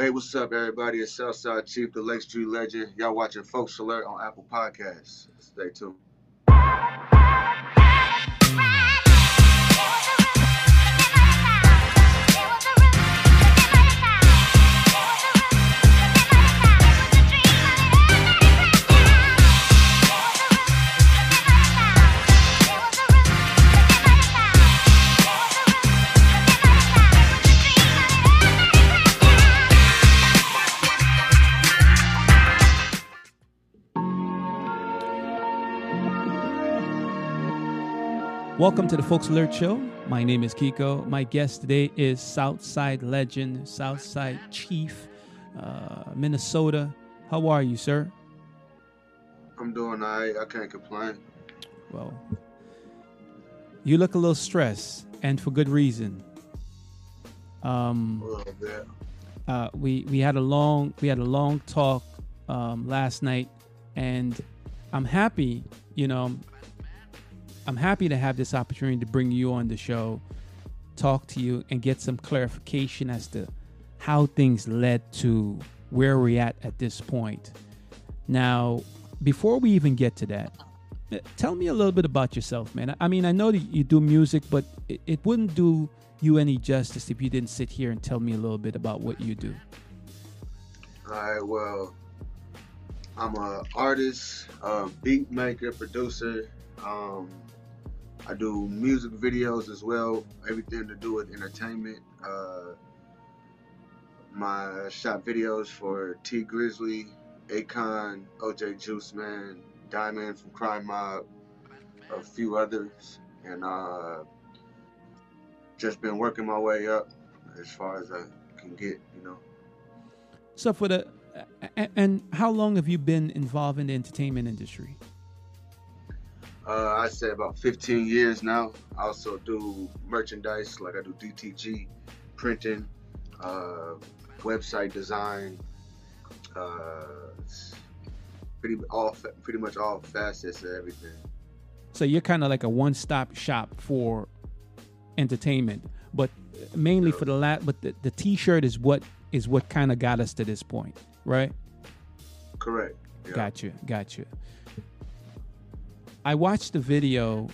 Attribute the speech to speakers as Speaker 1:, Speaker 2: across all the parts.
Speaker 1: Hey, what's up, everybody? It's Southside Cheiff, the Lake Street Legend. Y'all watching Folks Alert on Apple Podcasts. Stay tuned.
Speaker 2: Welcome to the Folks Alert Show. My name is Keko. My guest today is Southside legend, Southside Cheiff, uh, Minnesota. How are you, sir?
Speaker 1: I'm doing all right. I can't complain.
Speaker 2: Well, you look a little stressed, and for good reason. Um,
Speaker 1: A little bit.
Speaker 2: uh, we we had a long we had a long talk um, last night, and I'm happy. You know, I'm happy to have this opportunity to bring you on the show, talk to you, and get some clarification as to how things led to where we're at at this point. Now, before we even get to that, uh, tell me a little bit about yourself, man. I mean, I know that you do music, but it, it wouldn't do you any justice if you didn't sit here and tell me a little bit about what you do.
Speaker 1: All right, well, I'm a artist, a beat maker, producer. Um, I do music videos as well, everything to do with entertainment. Uh, my shot videos for Tee Grizzley, Akon, OJ Juice Man, Diamond from Crime Mob, a few others, and uh, just been working my way up as far as I can get, you know.
Speaker 2: So for the and how long have you been involved in the entertainment industry?
Speaker 1: Uh, I say about 15 years now. I also do merchandise, like I do DTG, printing, uh, website design, uh, pretty all pretty much all facets of everything.
Speaker 2: So you're kind of like a one-stop shop for entertainment, but mainly for the lat. But the, the T-shirt is what is what kind of got us to this point, right?
Speaker 1: Correct. Yeah.
Speaker 2: Gotcha, gotcha. I watched the video.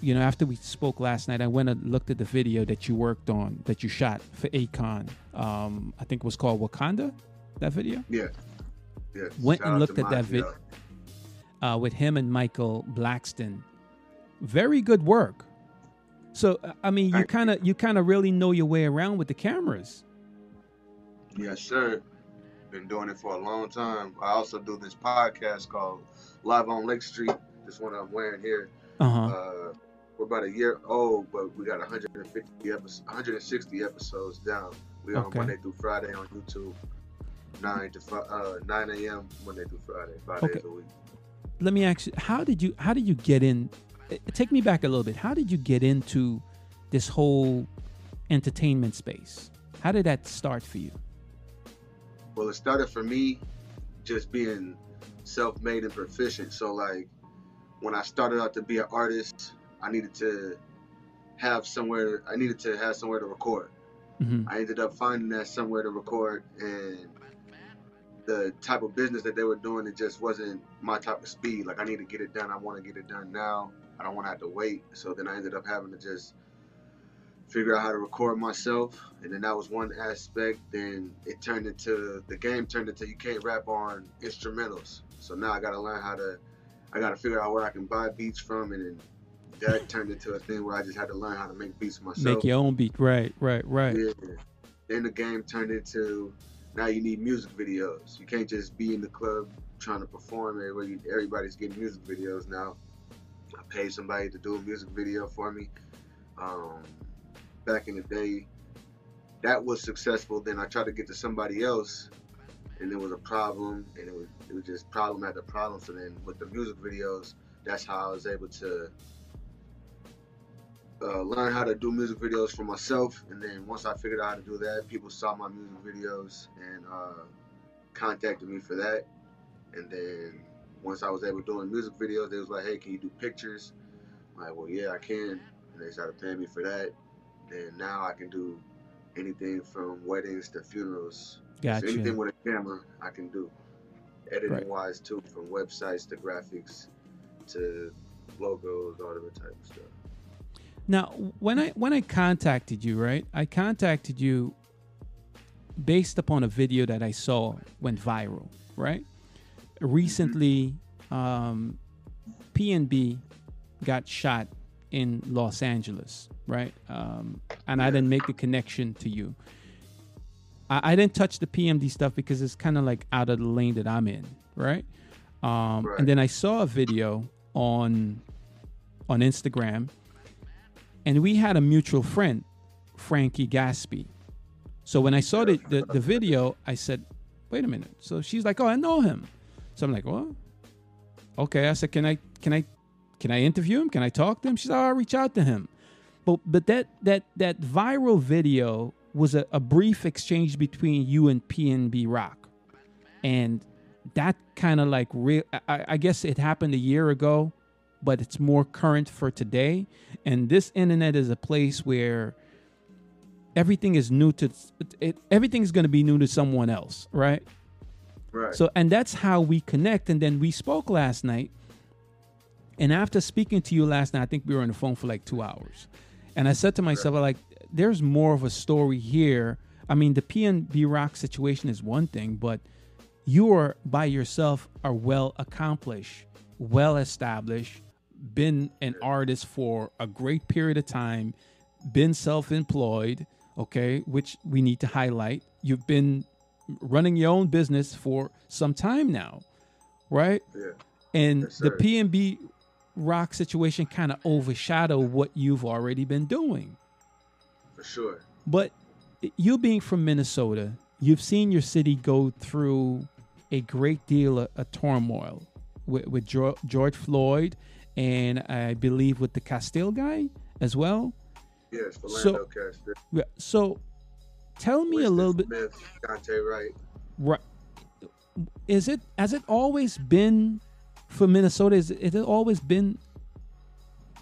Speaker 2: You know, after we spoke last night, I went and looked at the video that you worked on, that you shot for Akon. Um, I think it was called Wakanda. That video.
Speaker 1: Yeah. Yeah.
Speaker 2: Went
Speaker 1: Shout
Speaker 2: and looked at that video uh, with him and Michael Blackson. Very good work. So uh, I mean, you kind of you kind of really know your way around with the cameras.
Speaker 1: Yes, sir. Been doing it for a long time. I also do this podcast called Live on Lake Street. This one I'm wearing here.
Speaker 2: Uh-huh.
Speaker 1: Uh, we're about a year old, but we got 150 episodes, 160 episodes down. We on Monday through Friday on YouTube, nine to five, uh, 9 a.m. Monday through Friday, five
Speaker 2: Okay.
Speaker 1: days a week.
Speaker 2: Let me ask you, how did you how did you get in? eh, Take me back a little bit. How did you get into this whole entertainment space? How did that start for you?
Speaker 1: Well, it started for me just being self-made and proficient. So like when I started out to be an artist, I needed to have somewhere. I needed to have somewhere to record.
Speaker 2: hmm
Speaker 1: I ended up finding that somewhere to record, and the type of business that they were doing, it just wasn't my type of speed. Like I need to get it done. I want to get it done now. I don't want to have to wait. So then I ended up having to just figure out how to record myself, and then that was one aspect. Then it turned into the game turned into you can't rap on instrumentals. So now I got to learn how to. I got to figure out where I can buy beats from, and then that turned into a thing where I just had to learn how to make beats myself.
Speaker 2: Make your own beat. Right, right, right.
Speaker 1: Yeah. Then the game turned into now you need music videos. You can't just be in the club trying to perform. Everybody, everybody's getting music videos now. I paid somebody to do a music video for me. Um, back in the day, that was successful. Then I tried to get to somebody else, and there was a problem, and it was it was just problem after problem. So then with the music videos, that's how I was able to uh, learn how to do music videos for myself. And then once I figured out how to do that, people saw my music videos and uh, contacted me for that. And then once I was able to doing music videos, they was like, "Hey, can you do pictures?" I'm like, well, yeah, I can. And they started paying me for that. Then now I can do anything from weddings to funerals.
Speaker 2: Gotcha.
Speaker 1: So anything with camera, I can do. Editing
Speaker 2: Right.
Speaker 1: wise too, from websites to graphics to logos, all different type of stuff.
Speaker 2: Now, when I when I contacted you, right? I contacted you based upon a video that I saw went viral, right? Recently, um, PNB got shot in Los Angeles, right? Um, and I didn't make the connection to you. I, I didn't touch the PNB stuff because it's kind of like out of the lane that I'm in, right? Um,
Speaker 1: Right.
Speaker 2: And then I saw a video on on Instagram, and we had a mutual friend, Frankie Gaspy. So when I saw the, the, the video, I said, "Wait a minute." So she's like, "Oh, I know him." So I'm like, "Well, okay." I said, "Can I can I can I interview him? Can I talk to him?" She's like, "Oh, I'll reach out to him." But but that that that viral video was a, a brief exchange between you and PNB Rock, and that kind of like real. I, I guess it happened a year ago, but it's more current for today. And this internet is a place where everything is new to it. Everything is going to be new to someone else, right?
Speaker 1: Right.
Speaker 2: So, and that's how we connect. And then we spoke last night. And after speaking to you last night, I think we were on the phone for like two hours. And I said to myself, like, there's more of a story here. I mean, the PNB Rock situation is one thing, but you are by yourself are well accomplished, well established, been an artist for a great period of time, been self-employed, okay, which we need to highlight. You've been running your own business for some time now, right?
Speaker 1: yeah.
Speaker 2: And
Speaker 1: Yes,
Speaker 2: the. PNB rock situation kind of overshadow what you've already been doing.
Speaker 1: For sure.
Speaker 2: But you being from Minnesota, you've seen your city go through a great deal of, of turmoil with, with George Floyd and I believe with the Castile guy as well.
Speaker 1: Yes,
Speaker 2: So-
Speaker 1: Philando Castile.
Speaker 2: Yeah, So tell me a little bit
Speaker 1: Smith, Daunte Wright.
Speaker 2: right is it has it always been for Minnesota is it, has it always been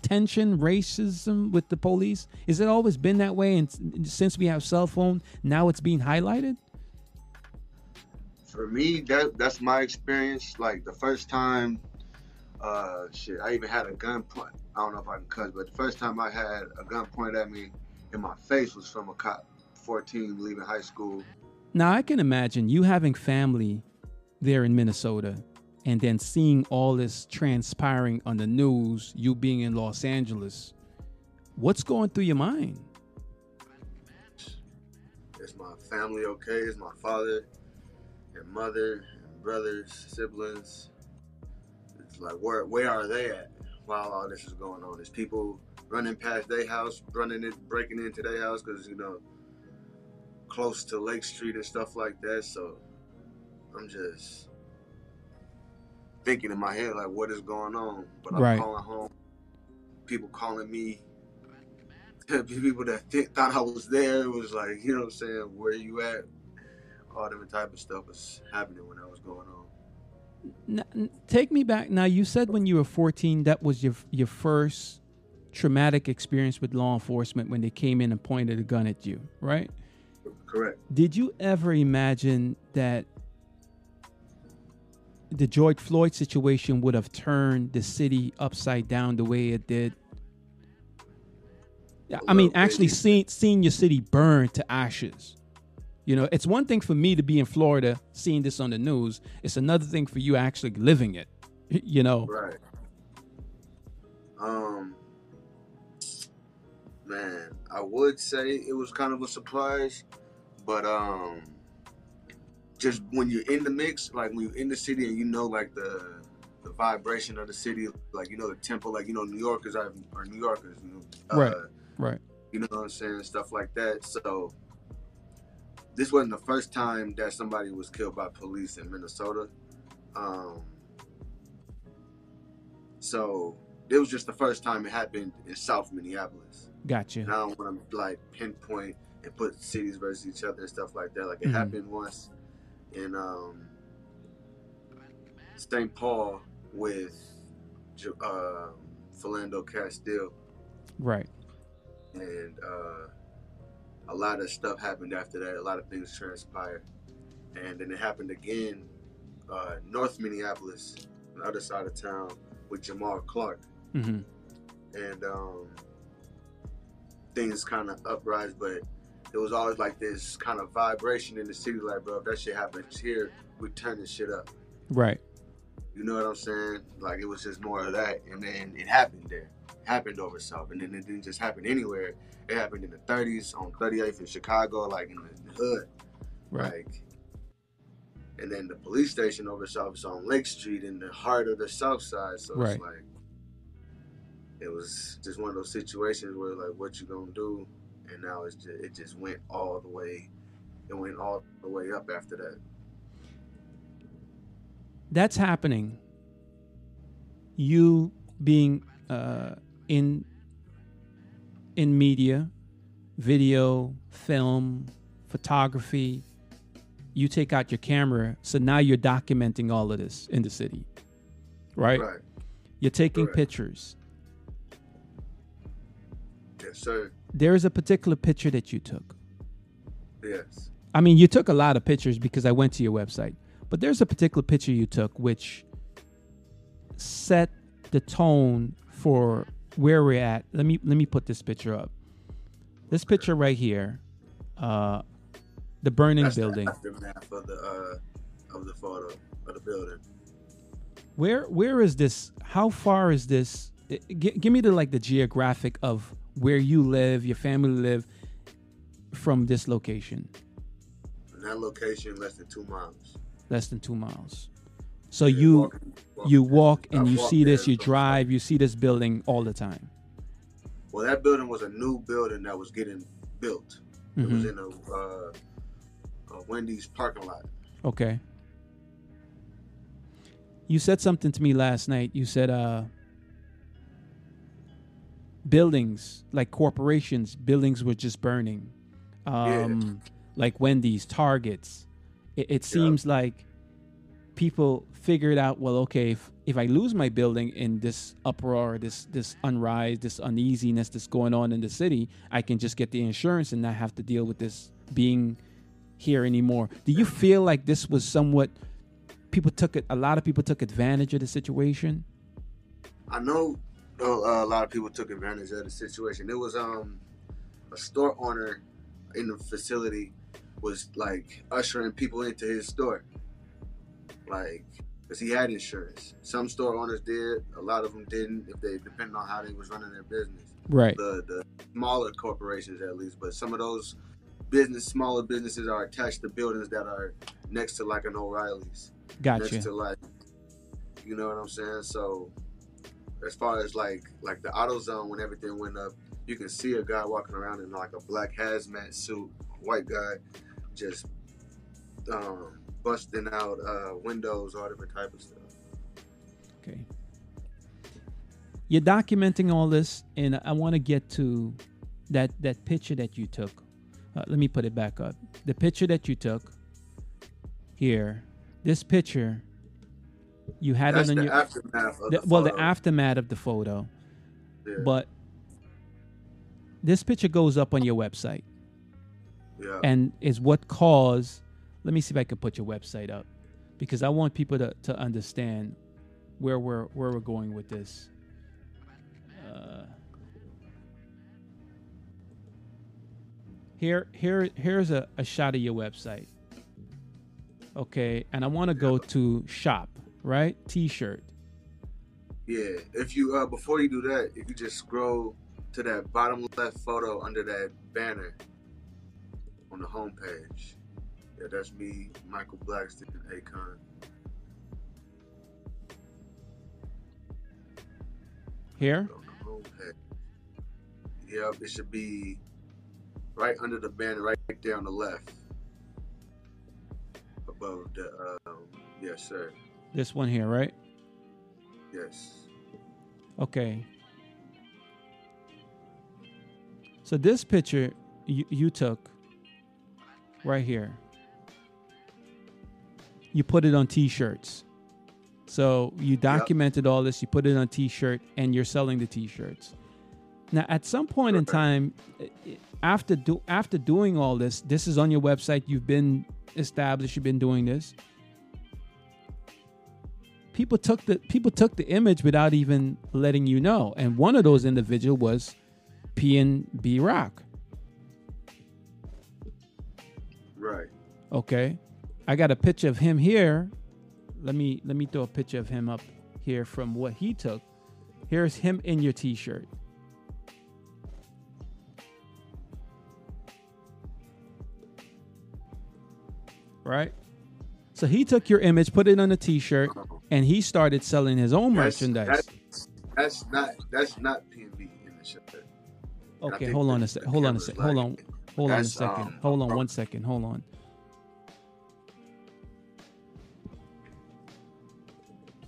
Speaker 2: tension racism with the police is it always been that way and since we have cell phone now it's being highlighted
Speaker 1: For me, that that's my experience. Like the first time, uh, shit, I even had a gun point. I don't know if I can cuss, but the first time I had a gun pointed at me in my face was from a cop, 14, leaving high school.
Speaker 2: Now I can imagine you having family there in Minnesota and then seeing all this transpiring on the news, you being in Los Angeles. What's going through your mind?
Speaker 1: Is my family okay? Is my father and mother and brothers, siblings? It's like where where are they at while all this is going on? Is people running past their house, running it, breaking into their house because you know close to Lake Street and stuff like that. So I'm just thinking in my head like, what is going on? But I'm
Speaker 2: Right.
Speaker 1: calling home. People calling me. People that th- thought I was there it was like, you know what I'm saying? Where you at? All different type of stuff was happening when I was going on.
Speaker 2: N- n- take me back. Now you said when you were 14 that was your your first traumatic experience with law enforcement when they came in and pointed a gun at you, right?
Speaker 1: Correct.
Speaker 2: Did you ever imagine that the George Floyd situation would have turned the city upside down the way it did? I mean, actually seeing seeing your city burn to ashes. You know, it's one thing for me to be in Florida seeing this on the news. It's another thing for you actually living it. You know,
Speaker 1: Right. Um, man, I would say it was kind of a surprise, but um, just when you're in the mix, like when you're in the city and you know like the the vibration of the city, like you know the tempo, like you know New Yorkers are, are New Yorkers, you know,
Speaker 2: Right.
Speaker 1: uh,
Speaker 2: right?
Speaker 1: you know what I'm saying, stuff like that. So this wasn't the first time that somebody was killed by police in Minnesota. Um, so it was just the first time it happened in South Minneapolis.
Speaker 2: Gotcha.
Speaker 1: And I don't want to like pinpoint and put cities versus each other and stuff like that. Like it
Speaker 2: Mhm.
Speaker 1: happened once in um, St. Paul with uh, Philando Castile
Speaker 2: Right.
Speaker 1: and uh, a lot of stuff happened after that. A lot of things transpired. and then it happened again, uh, North Minneapolis, on the other side of town, with Jamar Clark,
Speaker 2: Mm-hmm.
Speaker 1: and um, things kind of uprise, but it was always like this kind of vibration in the city, like, bro, if that shit happens here, we turn this shit up.
Speaker 2: Right.
Speaker 1: You know what I'm saying? Like it was just more of that, and then it happened there, happened over South, and then it didn't just happen anywhere. It happened in the 30s on 38th in Chicago, like in the hood,
Speaker 2: Right.
Speaker 1: like. And then the police station over South is on Lake Street in the heart of the South Side, so
Speaker 2: Right.
Speaker 1: it's like it was just one of those situations where like, what you gonna do? And now it's just it just went all the way, it went all the way up after that.
Speaker 2: That's happening. You being uh, in in media, video, film, photography, you take out your camera, so now you're documenting all of this in the city, right?
Speaker 1: Right.
Speaker 2: You're taking
Speaker 1: Correct.
Speaker 2: pictures.
Speaker 1: Yes, sir.
Speaker 2: There is a particular picture that you took.
Speaker 1: Yes.
Speaker 2: I mean, you took a lot of pictures because I went to your website, but there's a particular picture you took which set the tone for where we're at. Let me let me put this picture up. This picture right here, uh, the burning
Speaker 1: That's
Speaker 2: building.
Speaker 1: The aftermath of the uh, of the photo of the building.
Speaker 2: Where where is this? How far is this? Gi- give me the like the geographic of where you live, your family live, from this location.
Speaker 1: In that location, less than two miles.
Speaker 2: Less than two miles. So
Speaker 1: Yeah,
Speaker 2: you
Speaker 1: walking- walking
Speaker 2: you walk and
Speaker 1: I
Speaker 2: you see this, you drive, you see this building all the time.
Speaker 1: Well, that building was a new building that was getting built. It was
Speaker 2: Mhm.
Speaker 1: in a, uh, a Wendy's parking lot.
Speaker 2: Okay. You said something to me last night. You said uh buildings, like corporations, buildings were just burning. Um like Wendy's, Targets. It, it seems like people figured out, well, okay, if, if I lose my building in this uproar, this this unrise, this uneasiness that's going on in the city, I can just get the insurance and not have to deal with this being here anymore. Do you feel like this was somewhat people took it? A lot of people took advantage of the situation.
Speaker 1: I know a lot of people took advantage of the situation. It was um a store owner in the facility was like ushering people into his store, like because he had insurance. Some store owners did, a lot of them didn't. If they depending on how they was running their business,
Speaker 2: Right.
Speaker 1: the the smaller corporations at least, but some of those business smaller businesses are attached to buildings that are next to like an O'Reilly's
Speaker 2: Gotcha.
Speaker 1: next to like you know what I'm saying? So as far as like like the auto zone when everything went up, you can see a guy walking around in like a black hazmat suit, white guy, just um busting out uh windows, all different type of stuff.
Speaker 2: Okay. You're documenting all this, and I want to get to that that picture that you took. Uh, let me put it back up. The picture that you took here. This picture, you had
Speaker 1: That's
Speaker 2: it on
Speaker 1: the
Speaker 2: your
Speaker 1: aftermath
Speaker 2: the-
Speaker 1: the,
Speaker 2: well, the aftermath of the photo.
Speaker 1: Yeah,
Speaker 2: But this picture goes up on your website
Speaker 1: yeah.
Speaker 2: and is what caused. Let me see if I can put your website up because I want people to, to understand where we're where we're going with this. Uh, here here here's a, a shot of your website. Okay, and I want to go to shop, right? T-shirt.
Speaker 1: Yeah, if you uh before you do that, if you just scroll to that bottom left photo under that banner on the homepage, yeah, that's me, Michael Blackson, Akon.
Speaker 2: Here.
Speaker 1: on the homepage. Yep, it should be right under the banner, right there on the left, above the. Um, yes, sir.
Speaker 2: This one here, right?
Speaker 1: Yes.
Speaker 2: Okay. So this picture you, you took right here. You put it on t-shirts. So you documented all this, you put it on t-shirt and you're selling the t-shirts. Now at some point in time after do after doing all this, this is on your website. You've been established. You've been doing this. People took the people took the image without even letting you know, and one of those individual was PNB Rock.
Speaker 1: Right.
Speaker 2: Okay, I got a picture of him here. Let me let me throw a picture of him up here from what he took. Here's him in your T-shirt. Right. So he took your image, put it on a T-shirt, and he started selling his own
Speaker 1: That's-
Speaker 2: merchandise.
Speaker 1: That's, that's not that's not PNB in the I
Speaker 2: Okay, hold on
Speaker 1: the-
Speaker 2: a sec.
Speaker 1: the
Speaker 2: Hold on a
Speaker 1: camera's
Speaker 2: sec. Hold on. Hold on a second.
Speaker 1: um,
Speaker 2: Hold on one second. Hold on.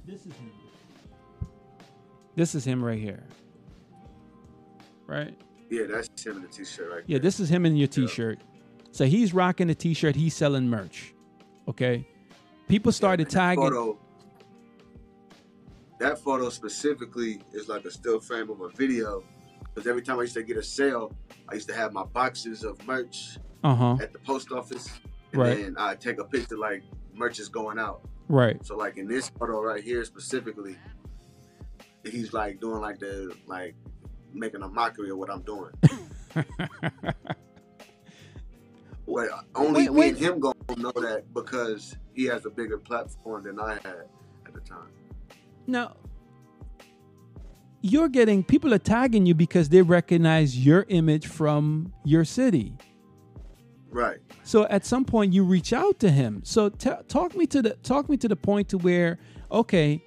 Speaker 2: This is him. This is him right here. Right?
Speaker 1: Yeah, that's him in the t-shirt right
Speaker 2: Yeah,
Speaker 1: there.
Speaker 2: this is him in your t-shirt. So he's rocking the t-shirt, he's selling merch. Okay? People started
Speaker 1: that
Speaker 2: tagging
Speaker 1: that photo specifically is like a still frame of a video. Because every time I used to get a sale, I used to have my boxes of merch
Speaker 2: Uh-huh.
Speaker 1: at the post office. And
Speaker 2: Right.
Speaker 1: then I take a picture like merch is going out.
Speaker 2: Right.
Speaker 1: So like in this photo right here specifically, he's like doing like the like making a mockery of what I'm doing. But only
Speaker 2: Wait,
Speaker 1: me
Speaker 2: wait.
Speaker 1: and him gonna know that because he has a bigger platform than I had at the time.
Speaker 2: Now, you're getting people are tagging you because they recognize your image from your city.
Speaker 1: Right.
Speaker 2: So at some point you reach out to him. So t- talk me to the talk me to the point to where okay,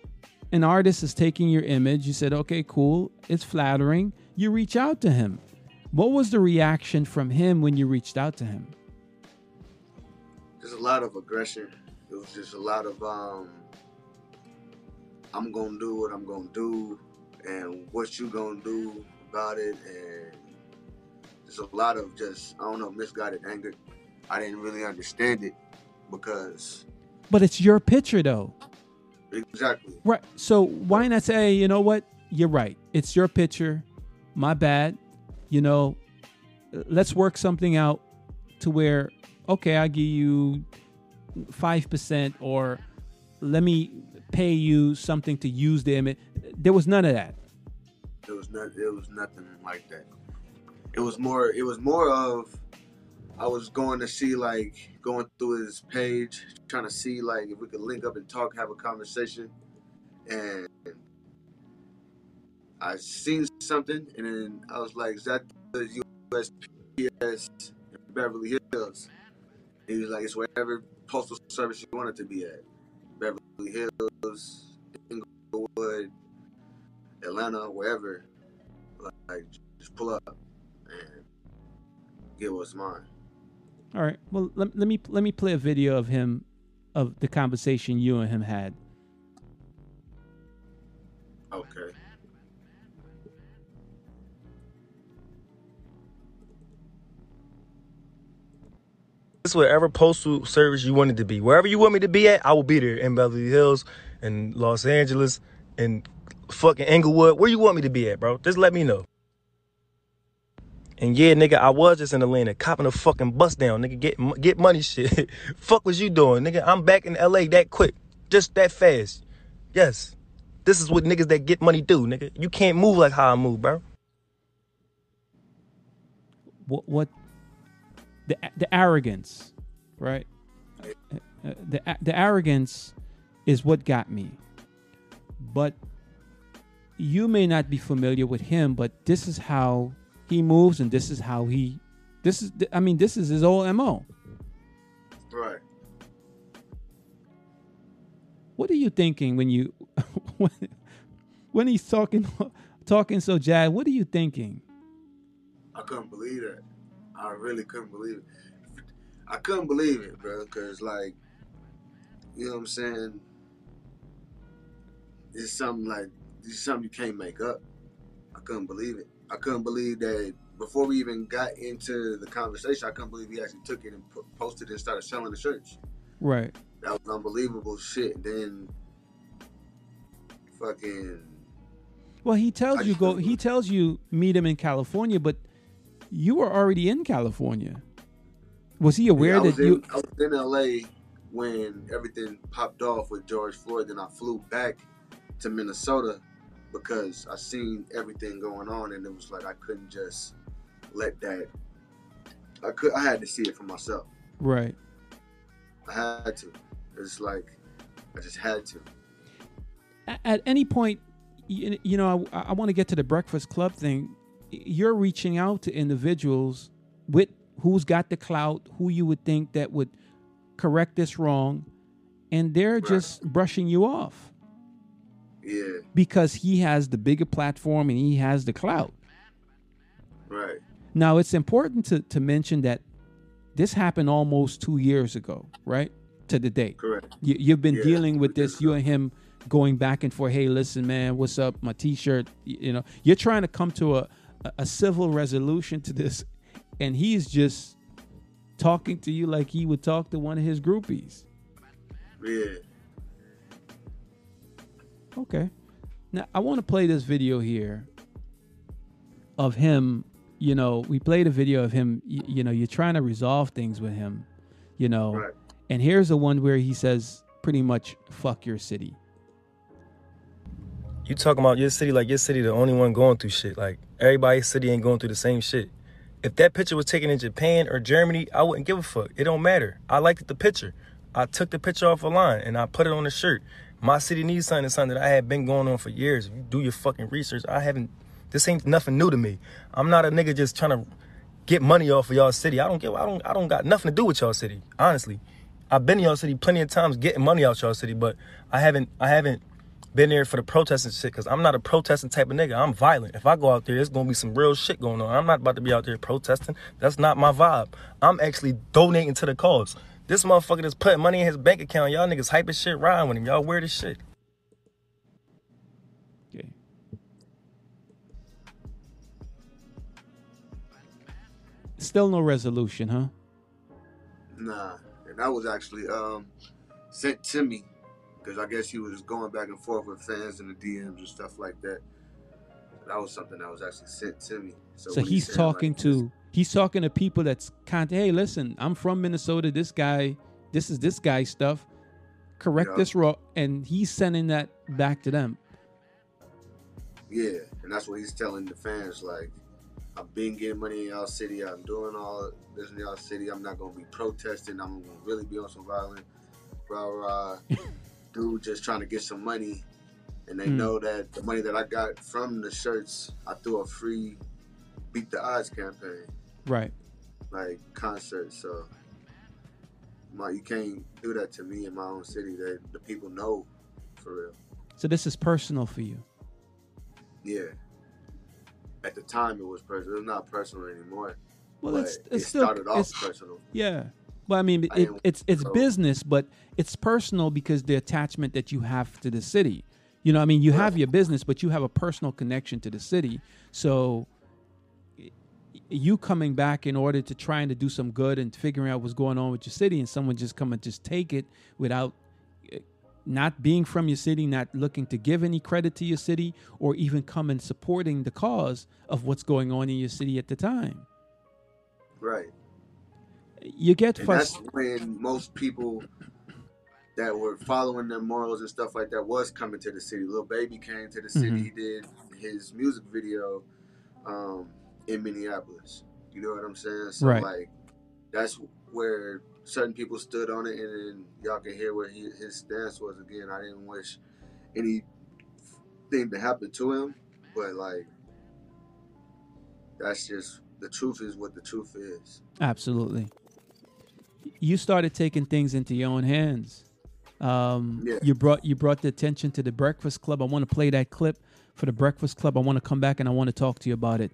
Speaker 2: an artist is taking your image. You said okay, cool, it's flattering. You reach out to him. What was the reaction from him when you reached out to him?
Speaker 1: There's a lot of aggression. It was just a lot of um I'm gonna do what I'm gonna do and what you gonna do about it and there's a lot of just I don't know, misguided anger. I didn't really understand it because
Speaker 2: But it's your picture though.
Speaker 1: exactly.
Speaker 2: Right. So why not say, you know what? You're right. It's your picture. My bad. You know, let's work something out to where, okay, I give you 5% or let me pay you something to use the image. There was none of that.
Speaker 1: It was not it was nothing like that. It was more it was more of I was going to see like going through his page, trying to see like if we could link up and talk, have a conversation. And I seen something and then I was like, Is that the USPS in Beverly Hills? He was like, It's wherever postal service you want it to be at. Hills, Inglewood, Atlanta, wherever, like just pull up and get what's mine.
Speaker 2: All right. Well, let, let me let me play a video of him of the conversation you and him had.
Speaker 1: Okay.
Speaker 3: It's wherever postal service you want it to be. Wherever you want me to be at, I will be there in Beverly Hills, in Los Angeles, in fucking Inglewood. Where you want me to be at, bro? Just let me know. And yeah, nigga, I was just in Atlanta, copping a fucking bus down, nigga. Get get money, shit. Fuck was you doing, nigga? I'm back in LA that quick, just that fast. Yes, this is what niggas that get money do, nigga. You can't move like how I move, bro.
Speaker 2: what what the the arrogance, right? Uh, The the arrogance is what got me. But you may not be familiar with him, but this is how he moves, and this is how he. This is I mean this is his old mo.
Speaker 1: Right.
Speaker 2: What are you thinking when you when, when he's talking talking so jazz? What are you thinking?
Speaker 1: I couldn't believe that. I really couldn't believe it. I couldn't believe it, bro, because, like, you know what I'm saying? It's something like, it's something you can't make up. I couldn't believe it. I couldn't believe that before we even got into the conversation, I couldn't believe he actually took it and po- posted it and started selling the shirts.
Speaker 2: Right.
Speaker 1: That was unbelievable shit. Then, fucking,
Speaker 2: Well, he tells
Speaker 1: I
Speaker 2: you go.
Speaker 1: don't
Speaker 2: He tells you meet him in California, but you were already in California. Was he aware
Speaker 1: Yeah, I
Speaker 2: that
Speaker 1: in,
Speaker 2: you?
Speaker 1: I was in LA when everything popped off with George Floyd. Then I flew back to Minnesota because I seen everything going on, and it was like I couldn't just let that. I could. I had to see it for myself.
Speaker 2: Right.
Speaker 1: I had to. It's like I just had to.
Speaker 2: At any point, you, you know, I, I want to get to the Breakfast Club thing. You're reaching out to individuals with who's got the clout, who you would think that would correct this wrong, and they're just brushing you off
Speaker 1: Yeah.
Speaker 2: because he has the bigger platform and he has the clout.
Speaker 1: Right.
Speaker 2: Now, it's important to, to mention that this happened almost two years ago, right? To the date.
Speaker 1: Correct.
Speaker 2: You, you've been
Speaker 1: Yeah,
Speaker 2: dealing with this, you and him going back and forth. Hey, listen, man, what's up? My t shirt. You know, you're trying to come to a, a, a civil resolution to this, and he's just talking to you like he would talk to one of his groupies.
Speaker 1: Yeah.
Speaker 2: Okay. Now I want to play this video here of him. You know, we played a video of him. You, you know, you're trying to resolve things with him. You know,
Speaker 1: Right.
Speaker 2: and here's the one where he says pretty much "fuck your city."
Speaker 3: You talking about your city like your city the only one going through shit. Like everybody's city ain't going through the same shit. If that picture was taken in Japan or Germany, I wouldn't give a fuck. It don't matter. I liked the picture. I took the picture off a line and I put it on the shirt. My city needs something, something that I had been going on for years. You do your fucking research, I haven't. This ain't nothing new to me. I'm not a nigga just trying to get money off of y'all city. I don't give. I don't. I don't got nothing to do with y'all city. Honestly, I've been in y'all city plenty of times getting money out y'all city, but I haven't. I haven't been there for the protesting shit because I'm not a protesting type of nigga. I'm violent. If I go out there, there's gonna be some real shit going on. I'm not about to be out there protesting. That's not my vibe. I'm actually donating to the cause. This motherfucker that's putting money in his bank account. Y'all niggas hype as shit, riding with him. Y'all weird as shit.
Speaker 2: Okay. Still no resolution, huh?
Speaker 1: Nah, and that was actually um sent to me because I guess he was going back and forth with fans in the DMs and stuff like that. That was something that was actually sent to me. So,
Speaker 2: So
Speaker 1: when he
Speaker 2: he's talking
Speaker 1: like,
Speaker 2: to he's talking to people that's kind hey, listen, I'm from Minnesota. This guy, this is this guy's stuff. Correct
Speaker 1: Yeah.
Speaker 2: this wrong, and he's sending that back to them.
Speaker 1: Yeah, and that's what he's telling the fans. Like, I've been getting money in y'all city. I'm doing all this in y'all city. I'm not gonna be protesting. I'm gonna really be on some violent, rah rah. Dude, just trying to get some money, and they
Speaker 2: Hmm.
Speaker 1: know that the money that I got from the shirts, I threw a free beat the odds campaign,
Speaker 2: Right.
Speaker 1: like concert. So, my you can't do that to me in my own city. That the people know, for real.
Speaker 2: So this is personal for you.
Speaker 1: Yeah. At the time, it was personal. It's not personal anymore.
Speaker 2: Well,
Speaker 1: but
Speaker 2: it's
Speaker 1: it
Speaker 2: it's still
Speaker 1: started off
Speaker 2: it's,
Speaker 1: personal.
Speaker 2: yeah. Well, I mean, it, it's it's business, but it's personal because the attachment that you have to the city. You know, I mean, you have your business, but you have a personal connection to the city. So, you coming back in order to trying to do some good and figuring out what's going on with your city, and someone just come and just take it without eh, not being from your city, not looking to give any credit to your city, or even come and supporting the cause of what's going on in your city at the time.
Speaker 1: Right.
Speaker 2: You get
Speaker 1: And that's when most people that were following their morals and stuff like that was coming to the city. Lil Baby came to the city.
Speaker 2: Mhm.
Speaker 1: He did his music video um, in Minneapolis. You know what I'm saying? So,
Speaker 2: Right.
Speaker 1: like, that's where certain people stood on it, and then y'all can hear what he, his stance was. Again, I didn't wish anything to happen to him, but, like, that's just the truth is what the truth is.
Speaker 2: Absolutely. You started taking things into your own hands. Um,
Speaker 1: Yeah.
Speaker 2: You brought you brought the attention to the Breakfast Club. I want to play that clip for the Breakfast Club. I want to come back and I want to talk to you about it.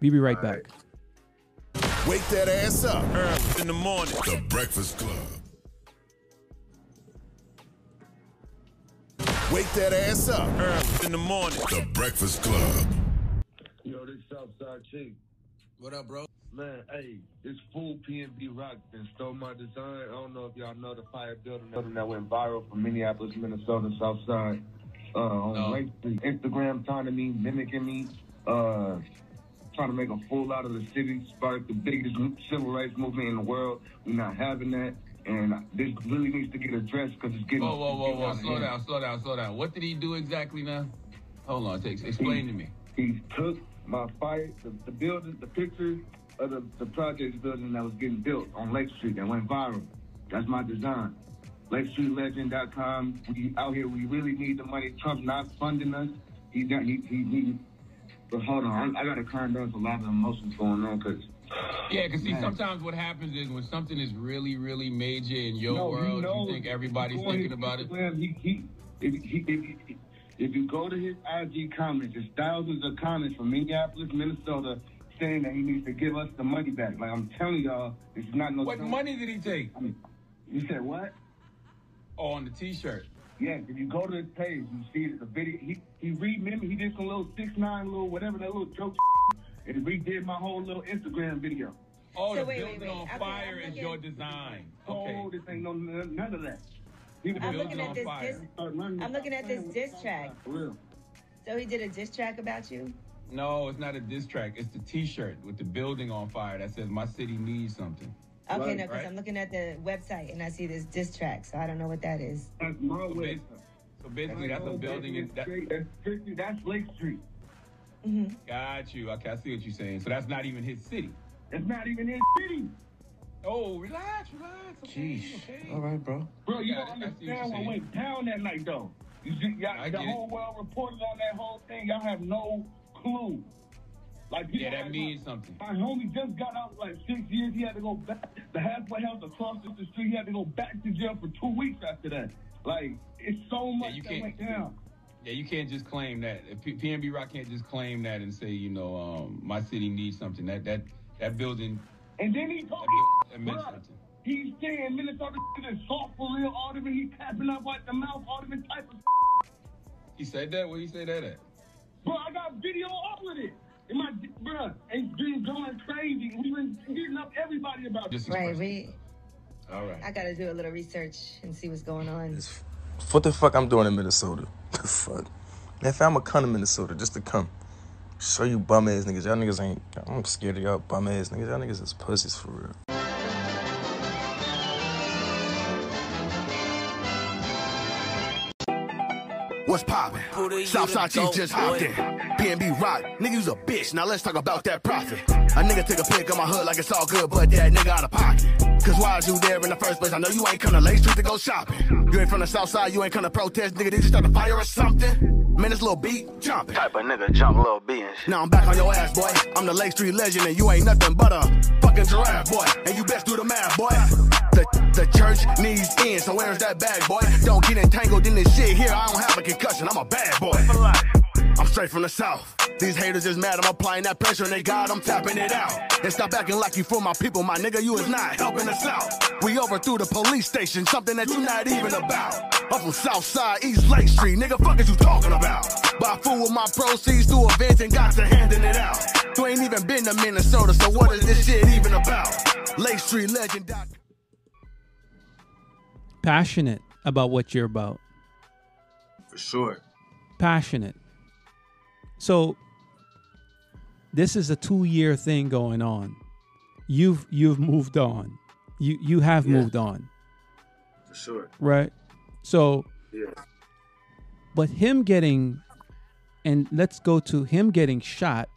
Speaker 2: We'll be right
Speaker 1: All
Speaker 2: back.
Speaker 1: right.
Speaker 4: Wake that ass up early in the morning. The Breakfast Club. Wake that ass up early in the morning. The Breakfast Club.
Speaker 5: Yo, this Southside Cheiff.
Speaker 6: What up, bro?
Speaker 5: Man, hey, this fool PNB Rock and stole my design. I don't know if y'all know the fire building, building that went viral from Minneapolis, Minnesota, Southside, uh, on
Speaker 6: No.
Speaker 5: Lake Street. Instagram taunting me, mimicking me, uh, trying to make a fool out of the city, spark the biggest civil rights movement in the world. We're not having that. And this really needs to get addressed because it's getting.
Speaker 6: Whoa, whoa, whoa, whoa! Slow down, slow down, slow down. What did he do exactly now? Hold on, takes explain to me.
Speaker 5: He took my fire, the, the building, the pictures of the, the project building that was getting built on Lake Street that went viral. That's my design. LakeStreetLegend.com. We out here. We really need the money. Trump's not funding us. He got. He. He. he but hold on. I, I got to calm down. There's a lot of emotions going on because.
Speaker 6: Yeah, because see,
Speaker 5: Man.
Speaker 6: sometimes what happens is when something is really, really major in your
Speaker 5: No,
Speaker 6: world, you think everybody's
Speaker 5: Go
Speaker 6: thinking about it.
Speaker 5: He, he, if, he, if, if you go to his IG comments, there's thousands of comments from Minneapolis, Minnesota, saying that he needs to give us the money back. Like I'm telling y'all, it's not no.
Speaker 6: What
Speaker 5: joke.
Speaker 6: money did he take?
Speaker 5: I mean, you said what?
Speaker 6: Oh, on the T-shirt.
Speaker 5: Yeah, if you go to his page, you see the video. He he remember he did some little six nine little whatever that little joke, and he redid my whole little Instagram video.
Speaker 6: Oh,
Speaker 7: So
Speaker 6: the
Speaker 7: wait, wait,
Speaker 6: building
Speaker 7: wait.
Speaker 6: on
Speaker 7: Okay,
Speaker 6: fire is your design.
Speaker 5: Oh, this ain't no none of that. He
Speaker 7: I'm looking
Speaker 6: on
Speaker 7: at this
Speaker 6: fire.
Speaker 7: diss,
Speaker 5: Start running
Speaker 7: I'm looking at this diss track.
Speaker 5: For real.
Speaker 7: So he did a diss track about you?
Speaker 6: No, it's not a diss track. It's the T-shirt with the building on fire that says "My city needs something."
Speaker 7: Okay,
Speaker 5: Right,
Speaker 7: no, because
Speaker 6: right.
Speaker 7: I'm looking at the website and I see this diss track, so I don't know what that is.
Speaker 5: That's my
Speaker 6: So,
Speaker 5: way.
Speaker 6: so basically, that's a building. In, that,
Speaker 5: That's that's Lake Street.
Speaker 7: hmm
Speaker 6: got you. Okay, I see what you're saying. So that's not even his city.
Speaker 5: It's not even his city.
Speaker 6: Oh, relax, relax. Okay, okay.
Speaker 8: All right, bro.
Speaker 5: Bro, you
Speaker 6: got
Speaker 5: don't
Speaker 6: it. I see what
Speaker 5: understand what went down that night, though. You see, y'all,
Speaker 6: I
Speaker 5: the
Speaker 6: get it.
Speaker 5: whole world reported on that whole thing. Y'all have no clue. Like,
Speaker 6: Yeah, that means
Speaker 5: my,
Speaker 6: something.
Speaker 5: My homie just got out like six years. He had to go back. The halfway house across the street. He had to go back to jail for two weeks after that. Like, it's so much
Speaker 6: you
Speaker 5: that
Speaker 6: can't-
Speaker 5: went down.
Speaker 6: Yeah, you can't just claim that. P- PNB Rock can't just claim that and say, you know, um, my city needs something. That that that building
Speaker 5: And then he told me,
Speaker 6: buil- that meant
Speaker 5: bruh,
Speaker 6: something.
Speaker 5: He's saying Minnesota is soft for real, all them, he tapping up like the mouth, them type of
Speaker 6: He said that. Where he say that at?
Speaker 5: Bro, I got video all of it. And my, bro, it's been going crazy. We've been hitting up everybody about
Speaker 6: This
Speaker 5: this.
Speaker 6: is
Speaker 7: Right, we,
Speaker 6: All right.
Speaker 7: I gotta do a little research and see what's going on.
Speaker 3: It's- What the fuck I'm doing in Minnesota? The fuck? Man, if I'm a come to Minnesota just to come. Show you bum ass niggas. Y'all niggas ain't. I'm scared of y'all bum ass niggas. Y'all niggas is pussies for real.
Speaker 4: What's poppin'? Southside Cheiff just hopped in. PNB Rock, nigga, you's a bitch. Now let's talk about that profit. A nigga take a pic of my hood like it's all good, but that nigga out of pocket. Cause why is you there in the first place? I know you ain't come to Lake Street to go shopping. You ain't from the south side, you ain't come to protest, nigga. Did you start a fire or something? Man, this little beat, jumping.
Speaker 3: Type of nigga jump little B and shit.
Speaker 4: Now I'm back on your ass, boy. I'm the Lake Street legend, and you ain't nothing but a fucking giraffe, boy. And you best do the math, boy. The, church needs in, so where's that bag, boy? Don't get entangled in this shit here. I don't have a concussion. I'm a bad boy. I'm straight from the south. These haters is mad. I'm applying that pressure, and they God, I'm tapping it out. And stop acting like you for my people, my nigga. You is not helping us out. We overthrew the police station, something that you not even about. I'm from South Side, East Lake Street, nigga. Fuck is you talking about? Buy food with my proceeds through events and got to handing it out. You ain't even been to Minnesota, so what is this shit even about? Lake Street Legend.
Speaker 2: Passionate about what you're about.
Speaker 1: For sure.
Speaker 2: Passionate. So this is a two year thing going on. You've you've moved on. You you have
Speaker 1: Yeah.
Speaker 2: moved on,
Speaker 1: For sure.
Speaker 2: right? So
Speaker 1: Yeah.
Speaker 2: But him getting, and let's go to him getting shot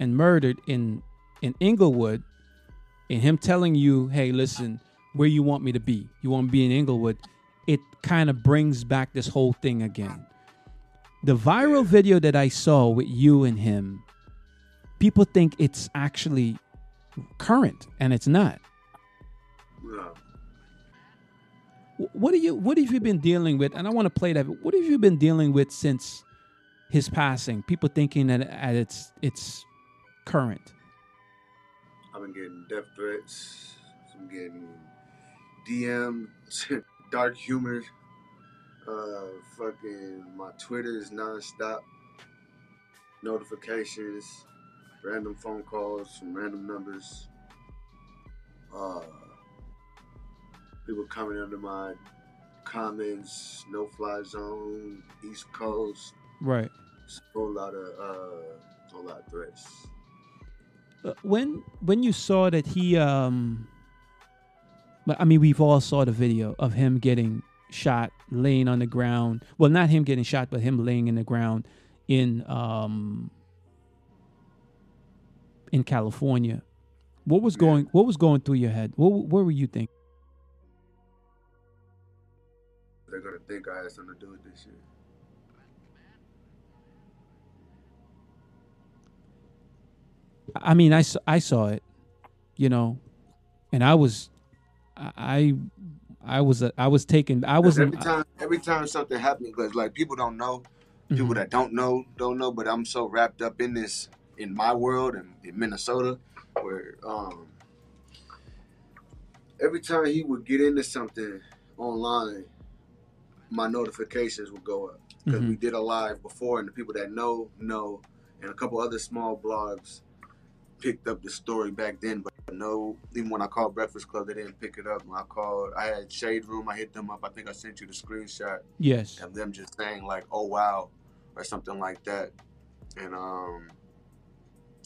Speaker 2: and murdered in in Inglewood, and him telling you, "Hey, listen, where you want me to be? You want to be in Inglewood?" It kind of brings back this whole thing again. The viral video that I saw with you and him, people think it's actually current, and it's not.
Speaker 1: No.
Speaker 2: What do you what have you been dealing with? And I want to play that. but What have you been dealing with since his passing? People thinking that it's it's current.
Speaker 1: I've been getting death threats. I'm getting DM, dark humor. Uh, fucking my Twitter is nonstop. Notifications, random phone calls from random numbers. Uh, people coming under my comments. No fly zone, East Coast.
Speaker 2: Right.
Speaker 1: It's a whole lot of uh, whole lot of threats.
Speaker 2: Uh, when when you saw that he um but, I mean we've all saw the video of him getting shot laying on the ground. Well, not him getting shot, but him laying in the ground in um in California. What was going what was going through your head? What what were you thinking?
Speaker 1: They're gonna think I had something to do with this shit.
Speaker 2: I mean, I, I saw it, you know, and I was, I, I was, uh, I was taken. I was,
Speaker 1: every time, every time something happened because like people don't know, people
Speaker 2: Mhm.
Speaker 1: that don't know don't know. But I'm so wrapped up in this in my world and in Minnesota, where um, every time he would get into something online, my notifications would go up because we did a live before, and the people that know know, and a couple other small blogs picked up the story back then, but no, even when I called Breakfast Club, they didn't pick it up. When I called, I had Shade Room, I hit them up. I think I sent you the screenshot
Speaker 2: yes,
Speaker 1: of them just saying like, "Oh wow," or something like that, and um,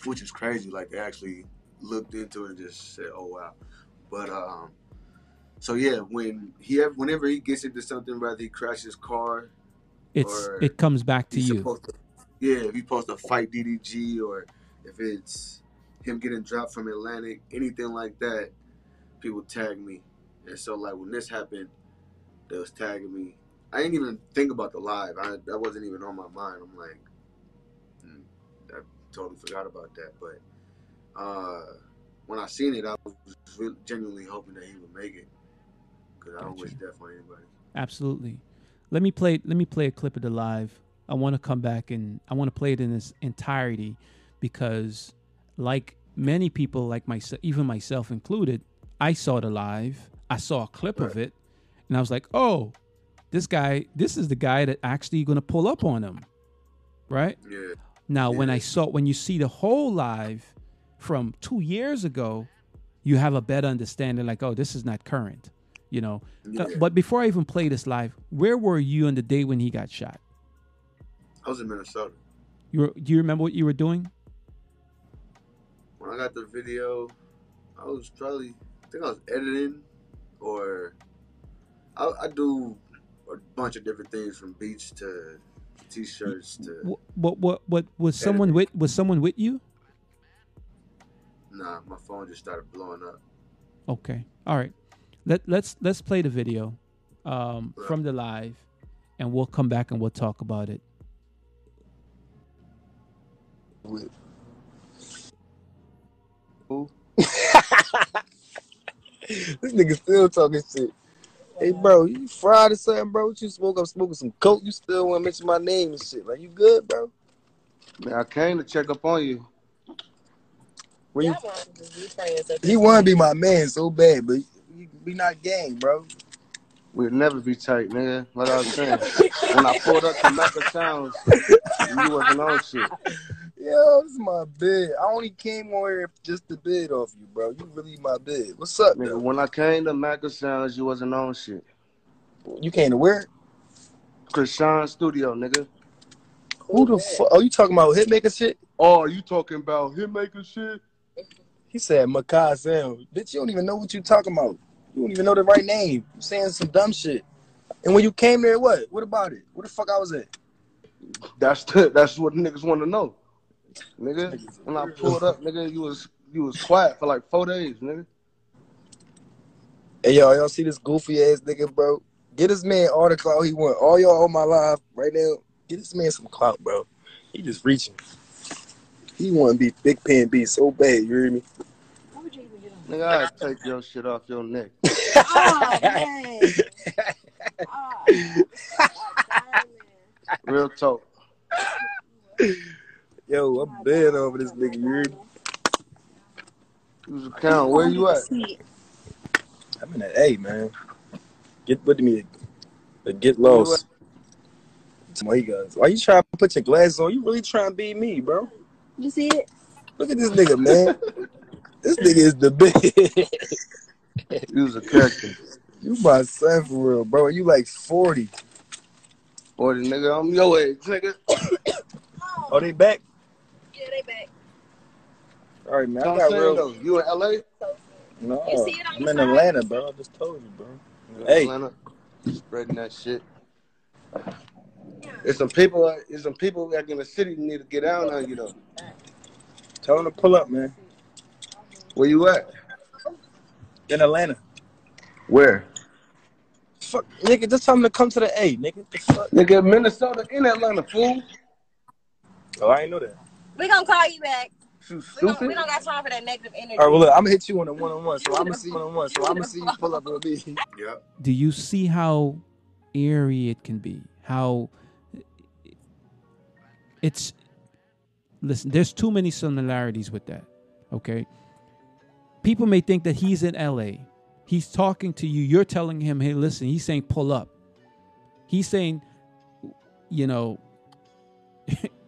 Speaker 1: which is crazy. Like they actually looked into it and just said, "Oh wow," but um, so yeah, when he ever, whenever he gets into something, whether he crashes his car,
Speaker 2: it's
Speaker 1: or
Speaker 2: it comes back to you.
Speaker 1: to, yeah, if he's supposed to fight DDG or if it's him getting dropped from Atlantic, anything like that, people tag me. And so like when this happened, they was tagging me. I didn't even think about the live. I that wasn't even on my mind. I'm like, hmm, I totally forgot about that. But uh, when I seen it, I was really genuinely hoping that he would make it because I don't wish death on anybody.
Speaker 2: Absolutely. Let me play. Let me play a clip of the live. I want to come back and I want to play it in its entirety because, like many people, like myself, even myself included, I saw it live. I saw a clip of it, and I was like, "Oh, this guy. This is the guy that actually going to pull up on him." Right
Speaker 1: Yeah,
Speaker 2: now, when I saw when you see the whole live from two years ago, you have a better understanding. Like, oh, this is not current. You know,
Speaker 1: yeah.
Speaker 2: but before I even play this live, where were you on the day when he got shot?
Speaker 1: I was in Minnesota.
Speaker 2: You were, do you remember what you were doing?
Speaker 1: When I got the video, I was probably I think I was editing or I, I do a bunch of different things from beats to t-shirts to
Speaker 2: What what what, what was someone with was someone with you?
Speaker 1: nah. My phone just started blowing up.
Speaker 2: Okay, all right. Let let's let's play the video um,
Speaker 1: Right.
Speaker 2: from the live, and we'll come back and we'll talk about it.
Speaker 9: This nigga still talking shit. Hey, bro, you fried or something, bro? What you smoke? I'm smoking some coke. You still want to mention my name and shit. Like, you good, bro?
Speaker 8: Man, I came to check up on you.
Speaker 9: Where you? He want to be my man so bad, but we, we not gang, bro.
Speaker 8: We'll never be tight, nigga. Like I was saying. when I pulled up to Mecca Sounds, you wasn't on shit.
Speaker 9: Yo, this is my bed. I only came on here just to bid off you, bro. You really my bed. What's up,
Speaker 8: Nigga,
Speaker 9: though?
Speaker 8: when I came to Mecca Sounds, you wasn't on shit.
Speaker 9: You came to where?
Speaker 8: Krishan Studio, nigga.
Speaker 9: Who the fuck? Oh, you talking about hitmaker shit?
Speaker 8: Oh, are you talking about hitmaker shit?
Speaker 9: He said Makai Sound. Bitch, you don't even know what you talking about. You don't even know the right name. You saying some dumb shit. And when you came there, what? What about it? Where the fuck I was at?
Speaker 8: That's the, that's what niggas want to know, nigga. When I pulled up, nigga, you was you was quiet for like four days, nigga.
Speaker 9: Hey y'all, y'all see this goofy ass nigga, bro? Get this man all the clout he want. All y'all on my live right now. Get this man some clout, bro. He just reaching. He want to be Big Pen B so bad. You hear me?
Speaker 8: Nigga, I take your shit off your neck.
Speaker 10: Oh, man.
Speaker 8: Real talk.
Speaker 9: Yo, I'm bad over this nigga. You hear me?
Speaker 8: You account. Where you at?
Speaker 9: I'm in the A, man. Get with me. But get lost. Why you guys? Why you trying to put your glasses on? You really trying to be me, bro?
Speaker 10: You see it?
Speaker 9: Look at this nigga, man. this nigga is the big.
Speaker 8: You was a character.
Speaker 9: you my son for real, bro. You like 40.
Speaker 8: Boy, the nigga, I'm your age, nigga.
Speaker 9: Are they back?
Speaker 10: Yeah, they back.
Speaker 3: All right, man. I got real.
Speaker 8: though. You in LA?
Speaker 3: No,
Speaker 10: You see it on
Speaker 3: I'm
Speaker 10: the
Speaker 3: in
Speaker 10: side?
Speaker 3: Atlanta, bro. I just told you, bro.
Speaker 8: You in
Speaker 3: Hey.
Speaker 8: Atlanta? Spreading that shit. There's some people. There's some people back in the city who need to get down on you though.
Speaker 3: Tell them to pull up, man.
Speaker 8: Where you at?
Speaker 3: In Atlanta.
Speaker 8: Where?
Speaker 3: Fuck, nigga, just tell them to come to the A, nigga. The fuck?
Speaker 8: Nigga, Minnesota in Atlanta, fool.
Speaker 3: Oh, I ain't know that.
Speaker 10: We gonna call you back.
Speaker 8: You
Speaker 10: We don't,
Speaker 8: stupid.
Speaker 10: we don't got time for that negative energy.
Speaker 3: All right, well, look, I'm gonna hit you on a one on one. So I'm gonna see you on one. So I'm gonna see you pull up with me.
Speaker 1: Yep.
Speaker 2: do you see how eerie it can be? How it's listen, there's too many similarities with that. Okay. People may think that he's in LA. He's talking to you. You're telling him, hey, listen, he's saying pull up. He's saying, you know,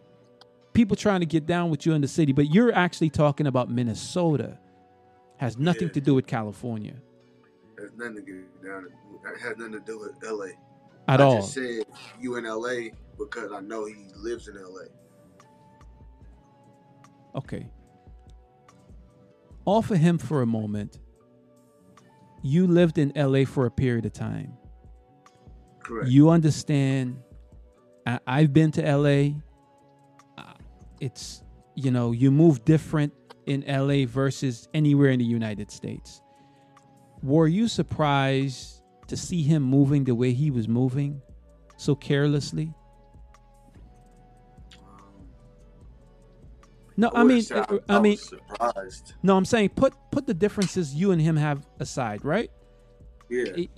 Speaker 2: people trying to get down with you in the city, but you're actually talking about Minnesota. Has nothing
Speaker 1: Yeah.
Speaker 2: to do with California
Speaker 1: Has nothing to get down. It has nothing to do with LA.
Speaker 2: at all.
Speaker 1: I
Speaker 2: all.
Speaker 1: just said you in LA because I know he lives in LA.
Speaker 2: Okay. Offer him for a moment. You lived in LA for a period of time.
Speaker 1: Correct.
Speaker 2: You understand. I, I've been to LA. It's, you know, you move different in LA versus anywhere in the United States. Were you surprised to see him moving the way he was moving so carelessly? No, I, mean, uh,
Speaker 1: I,
Speaker 2: I mean,
Speaker 1: surprised.
Speaker 2: no, I'm saying put put the differences you and him have aside, right?
Speaker 1: Yeah.
Speaker 2: it-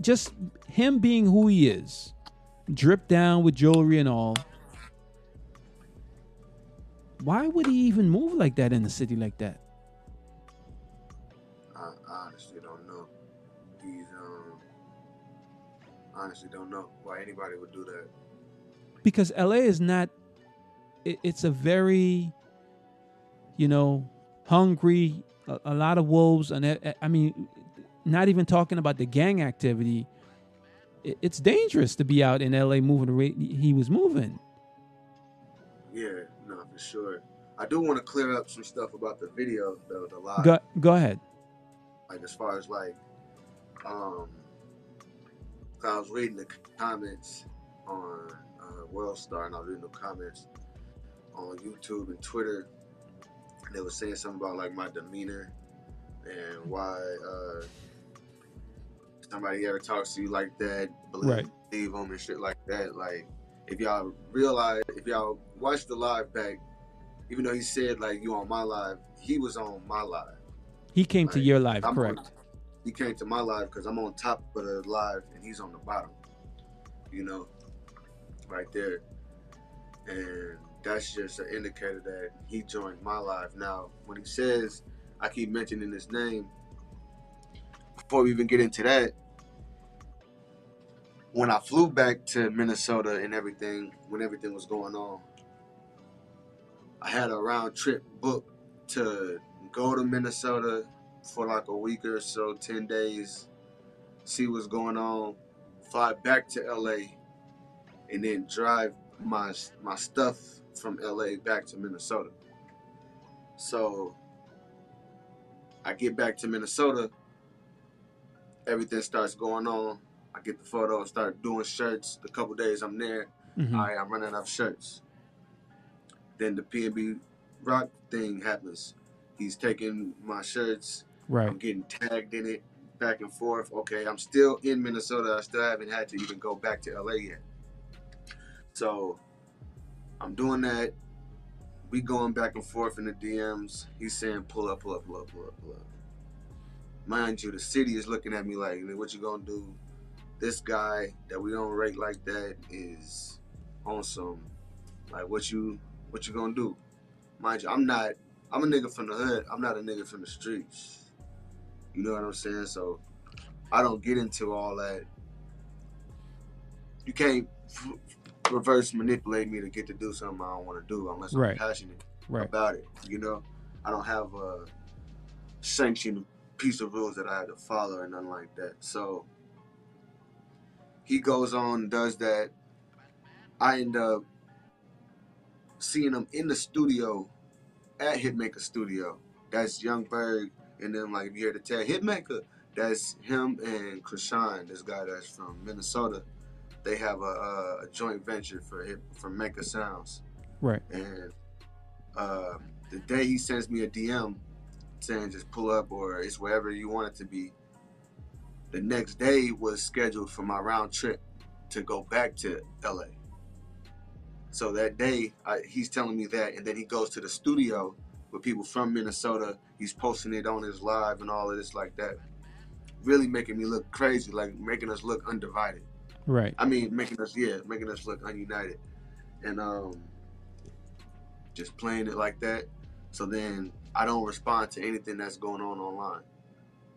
Speaker 2: just him being who he is, dripped down with jewelry and all. Why would he even move like that in a city like that?
Speaker 1: I, I honestly don't know. He's um. Honestly, don't know why anybody would do that.
Speaker 2: Because LA is not. It, it's a very, you know, hungry. A, a lot of wolves, and I- mean, not even talking about the gang activity. It, it's dangerous to be out in LA moving the way he was moving.
Speaker 1: Yeah, sure. I do want to clear up some stuff about the video, though, the live.
Speaker 2: Go go ahead.
Speaker 1: like as far as like um I was reading the comments on uh, World Star and I was reading the comments on YouTube and Twitter and they were saying something about like my demeanor and why uh somebody ever talks to you like that believe,
Speaker 2: Right.
Speaker 1: believe them and shit like that like if y'all realize if y'all watch the live back even though he said like you on my live he was on my live
Speaker 2: He came to your live,
Speaker 1: I'm
Speaker 2: correct?
Speaker 1: on- he came to my live because I'm on top of the live and he's on the bottom. You know, right there. And that's just an indicator that he joined my live. Now, when he says, I keep mentioning his name, before we even get into that, when I flew back to Minnesota and everything, when everything was going on, I had a round trip booked to go to Minnesota for like a week or so, 10 days, see what's going on, fly back to LA, and then drive my my stuff from LA back to Minnesota. So I get back to Minnesota, everything starts going on. I get the photo, start doing shirts. The couple days I'm there,
Speaker 2: Mhm.
Speaker 1: all right, I'm running out of shirts. Then the PNB Rock thing happens. He's taking my shirts.
Speaker 2: Right.
Speaker 1: I'm getting tagged in it back and forth. Okay, I'm still in Minnesota. I still haven't had to even go back to LA yet. So I'm doing that. We going back and forth in the DMs. He's saying pull up, pull up, pull up, pull up, pull up. Mind you, the city is looking at me like, what you gonna do? This guy that we don't rate like that is on some like what you what you gonna do? Mind you, I'm not I'm a nigga from the hood. I'm not a nigga from the streets. You know what I'm saying? So I don't get into all that. You can't f- reverse manipulate me to get to do something I don't want to do unless I'm
Speaker 2: Right.
Speaker 1: passionate
Speaker 2: Right.
Speaker 1: about it. You know, I don't have a sanctioned piece of rules that I had to follow or nothing like that. So he goes on and does that. I end up seeing them in the studio at Hitmaker Studio That's Young Berg, and then like if you hear the tag Hitmaker, that's him and Krishan, this guy that's from Minnesota. They have a, a, a joint venture for hip, for Maker Sounds,
Speaker 2: Right.
Speaker 1: and uh, the day he sends me a DM saying just pull up or it's wherever you want it to be. The next day was scheduled for my round trip to go back to LA. So that day, I, he's telling me that, and then he goes to the studio with people from Minnesota. He's posting it on his live and all of this like that. Really making me look crazy, like making us look undivided.
Speaker 2: Right.
Speaker 1: I mean, making us yeah, making us look ununited, and um, just playing it like that. So then I don't respond to anything that's going on online.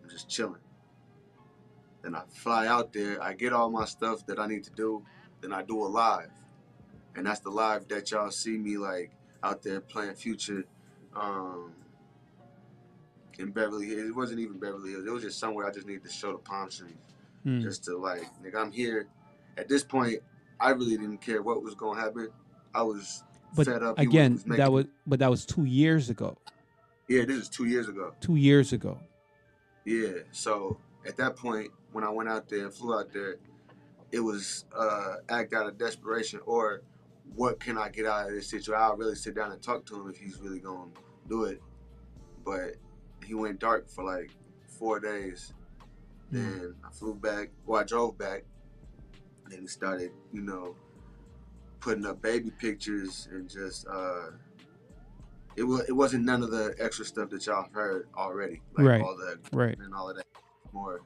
Speaker 1: I'm just chilling. Then I fly out there. I get all my stuff that I need to do. Then I do a live, and that's the live that y'all see me like out there playing Future. Um, in Beverly Hills, it wasn't even Beverly Hills. It was just somewhere I just needed to show the palm trees
Speaker 2: Hmm.
Speaker 1: just to like, nigga, I'm here. At this point, I really didn't care what was gonna happen. I was
Speaker 2: But
Speaker 1: fed up.
Speaker 2: Again,
Speaker 1: was
Speaker 2: that was but that was two years ago.
Speaker 1: yeah. This is two years ago.
Speaker 2: Two years ago.
Speaker 1: Yeah. So at that point, when I went out there and flew out there, it was uh, act out of desperation or what can I get out of this situation? I'll really sit down and talk to him if he's really gonna do it. But he went dark for like four days. Then I flew back. Well, I drove back. Then he started, you know, putting up baby pictures and just uh it was it wasn't none of the extra stuff that y'all heard already. Like
Speaker 2: Right.
Speaker 1: all the
Speaker 2: Right.
Speaker 1: and all of that. More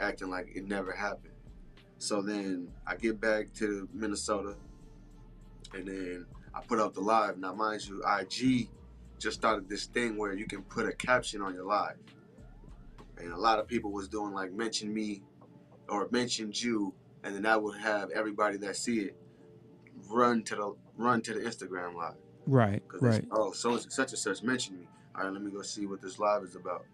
Speaker 1: acting like it never happened. So then I get back to Minnesota and then I put up the live. Now mind you, IG just started this thing where you can put a caption on your live. And a lot of people was doing like mention me or mentioned you and then that would have everybody that see it run to the run to the Instagram live.
Speaker 2: Right. Right.
Speaker 1: oh, so such and such mentioned me. All right, let me go see what this live is about.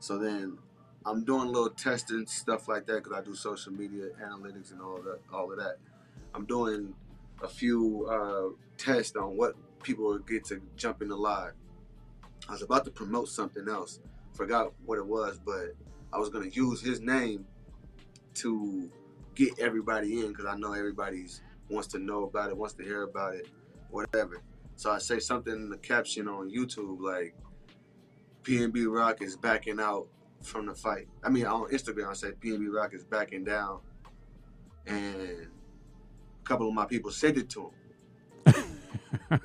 Speaker 1: So then I'm doing a little testing stuff like that because I do social media analytics and all that. All of that. I'm doing a few uh, tests on what people would get to jump in the live. I was about to promote something else. Forgot what it was, but I was gonna use his name to get everybody in because I know everybody's wants to know about it, wants to hear about it, whatever. So I say something in the caption on YouTube like PNB Rock is backing out from the fight. I mean on Instagram I say PNB Rock is backing down and a couple of my people sent it to him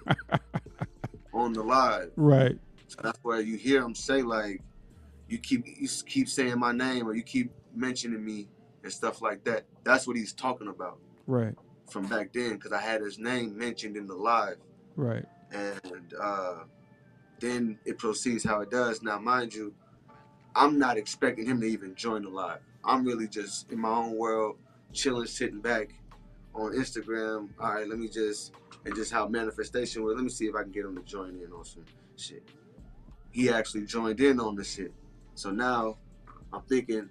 Speaker 1: on the live.
Speaker 2: Right.
Speaker 1: So that's where you hear him say like, you keep you keep saying my name or you keep mentioning me and stuff like that. That's what he's talking about
Speaker 2: Right.
Speaker 1: from back then because I had his name mentioned in the live,
Speaker 2: Right.
Speaker 1: and uh, then it proceeds how it does. Now, mind you, I'm not expecting him to even join the live. I'm really just in my own world, chilling, sitting back on Instagram. All right, let me just and just how manifestation was. Let me see if I can get him to join in on some shit. He actually joined in on the shit. So now I'm thinking,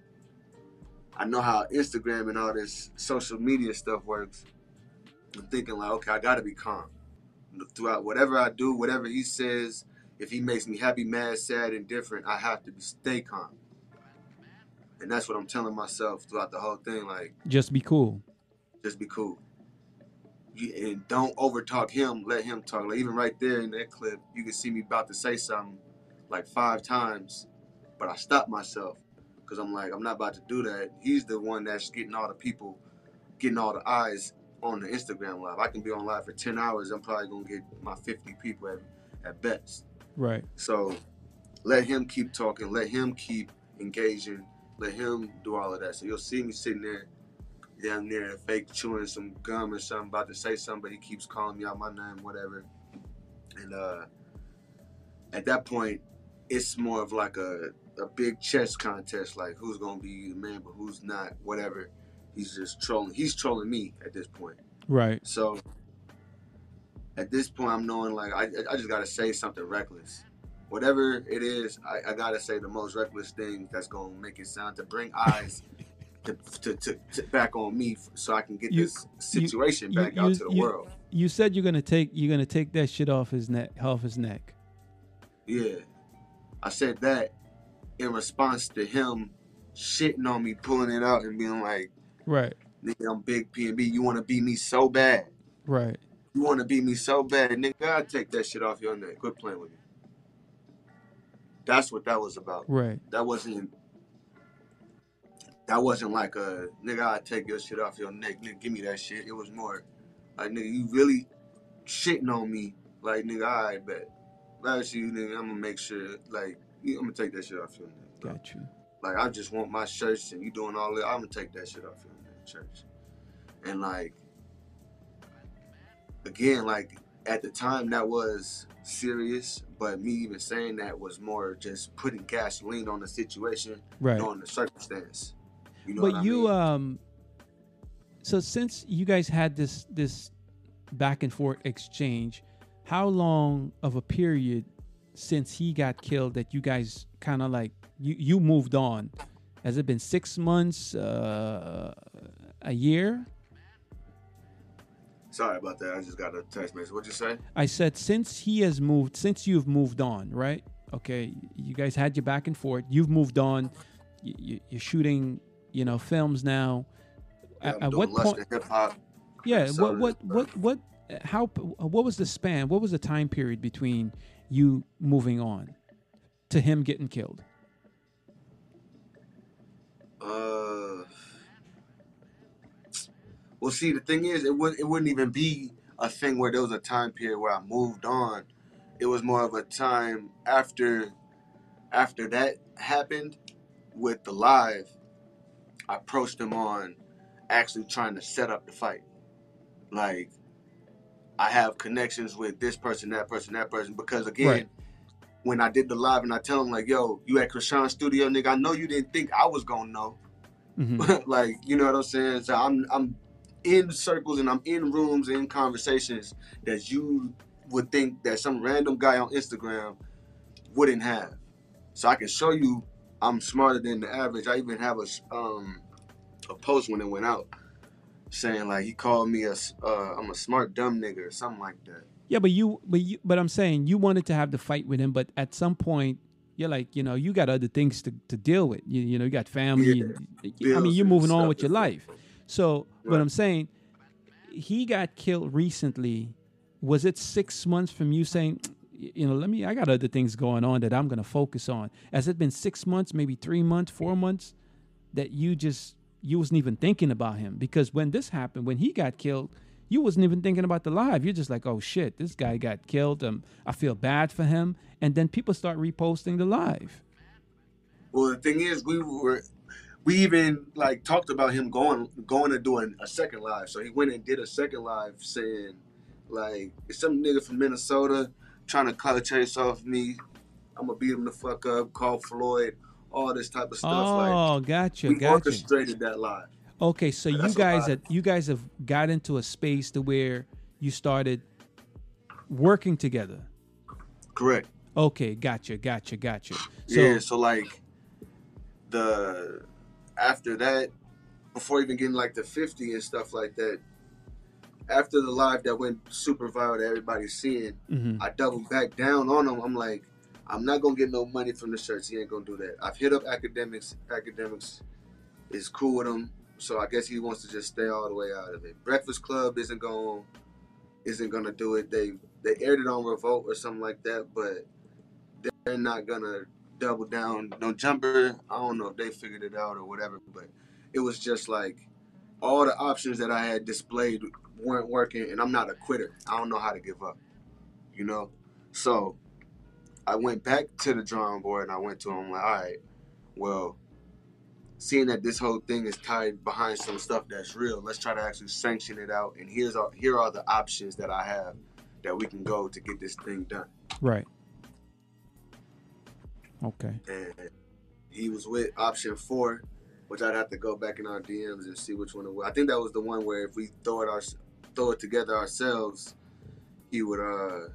Speaker 1: I know how Instagram and all this social media stuff works. I'm thinking like, okay, I gotta be calm throughout whatever I do, whatever he says. If he makes me happy, mad, sad, indifferent, I have to be, stay calm. And that's what I'm telling myself throughout the whole thing. Like,
Speaker 2: Just be cool.
Speaker 1: Just be cool. You, and don't overtalk him. Let him talk. Like even right there in that clip, you can see me about to say something like five times, but I stopped myself because I'm like, I'm not about to do that. He's the one that's getting all the people, getting all the eyes on the Instagram live. I can be on live for 10 hours. I'm probably gonna get my 50 people at, at best.
Speaker 2: Right.
Speaker 1: So let him keep talking. Let him keep engaging. Let him do all of that. So you'll see me sitting there down there, fake chewing some gum or something, about to say something, but he keeps calling me out my name, whatever. And uh, at that point, it's more of like a, a big chess contest, like who's gonna be the man, but who's not, whatever. He's just trolling. He's trolling me at this point.
Speaker 2: Right.
Speaker 1: So at this point, I'm knowing like I, I just gotta say something reckless. Whatever it is, I, I gotta say the most reckless thing that's gonna make it sound to bring eyes to, to, to, back on me so I can get
Speaker 2: You-
Speaker 1: this situation
Speaker 2: you-
Speaker 1: back out
Speaker 2: you-
Speaker 1: to the world.
Speaker 2: You said you're gonna take you're gonna take that shit off his neck off his neck.
Speaker 1: Yeah. I said that in response to him shitting on me, pulling it out, and being like,
Speaker 2: Right.
Speaker 1: "Nigga, I'm big P and B. You want to beat me so bad.
Speaker 2: Right.
Speaker 1: You want to beat me so bad, nigga. I take that shit off your neck. Quit playing with me." That's what that was about.
Speaker 2: Right.
Speaker 1: That wasn't. That wasn't like a nigga. I take your shit off your neck. Nigga, give me that shit. It was more like nigga, you really shitting on me. Like nigga, I bet. Last you, nigga, I'm gonna make sure. Like I'm gonna take that shit off your neck. bro.
Speaker 2: Got you.
Speaker 1: Like I just want my shirts and you doing all that. I'm gonna take that shit off your neck, church. And like again, like at the time that was serious, but me even saying that was more just putting gasoline on the situation,
Speaker 2: Right.
Speaker 1: knowing the circumstance. You know
Speaker 2: but you
Speaker 1: mean?
Speaker 2: um so since you guys had this this back and forth exchange how long of a period since he got killed that you guys kind of like you you moved on has it been six months uh a year
Speaker 1: Sorry about that. I just got a text message. What'd you say?
Speaker 2: i said since he has moved since you've moved on right okay you guys had your back and forth you've moved on you, you, you're shooting you know films now
Speaker 1: Yeah,
Speaker 2: at, at what point
Speaker 1: and hip hop.
Speaker 2: Yeah, what what what what how what was the span? What was the time period between you moving on to him getting killed?
Speaker 1: Uh, well, see, the thing is, it would it wouldn't even be a thing where there was a time period where I moved on. It was more of a time after after that happened with the live. I approached him on actually trying to set up the fight. Like, I have connections with this person, that person, that person, because again.
Speaker 2: Right.
Speaker 1: When I did the live and I tell him like, "Yo, you at Krishan's studio, nigga. I know you didn't think I was gonna know,
Speaker 2: Mhm.
Speaker 1: like you know what I'm saying. So I'm I'm in circles and I'm in rooms and in conversations that you would think that some random guy on Instagram wouldn't have. So I can show you I'm smarter than the average. I even have a um a post when it went out saying like he called me a uh, I'm a smart dumb nigga or something like that.
Speaker 2: Yeah, but you but you but I'm saying you wanted to have the fight with him, but at some point you're like, you know, you got other things to, to deal with. You, you know, you got family.
Speaker 1: Yeah.
Speaker 2: and- I mean, you're moving on with your life. So what
Speaker 1: Right.
Speaker 2: I'm saying, he got killed recently. Was it six months from you saying, you know, let me? I got other things going on that I'm going to focus on. Has it been six months, maybe three months, four months, that you just you wasn't even thinking about him? Because when this happened, when he got killed, you wasn't even thinking about the live. You're just like, oh shit, this guy got killed. Um, I feel bad for him. And then people start reposting the live.
Speaker 1: Well, the thing is, we were, we even like talked about him going, going to doing a second live. So he went and did a second live saying, like, some nigga from Minnesota trying to color chase off me. I'm gonna beat him the fuck up. Call Floyd, all this type of stuff.
Speaker 2: Oh,
Speaker 1: like,
Speaker 2: gotcha,
Speaker 1: we
Speaker 2: gotcha.
Speaker 1: orchestrated that live.
Speaker 2: Okay, so you guys
Speaker 1: lot.
Speaker 2: have you guys have got into a space to where you started working together.
Speaker 1: Correct.
Speaker 2: Okay, gotcha, gotcha, gotcha. So
Speaker 1: yeah. So like, the after that, before even getting like the 50 and stuff like that. After the live that went super viral that everybody's seeing,
Speaker 2: Mhm.
Speaker 1: I doubled back down on him. I'm like, I'm not gonna get no money from the shirts. He ain't gonna do that. I've hit up Akademiks. Akademiks is cool with him, so I guess he wants to just stay all the way out of it. Breakfast Club isn't going isn't gonna do it. They they aired it on Revolt or something like that, but they're not gonna double down. No Jumper. I don't know if they figured it out or whatever, but it was just like all the options that I had displayed weren't working, and I'm not a quitter. I don't know how to give up, you know. So I went back to the drawing board and I went to him like, all right, well, seeing that this whole thing is tied behind some stuff that's real, let's try to actually sanction it out. And here's our, here are the options that I have that we can go to get this thing done.
Speaker 2: right. Okay.
Speaker 1: and he was with option four, which I'd have to go back in our DMs and see which one it was. I think that was the one where if we throw it our, throw it together ourselves, he would uh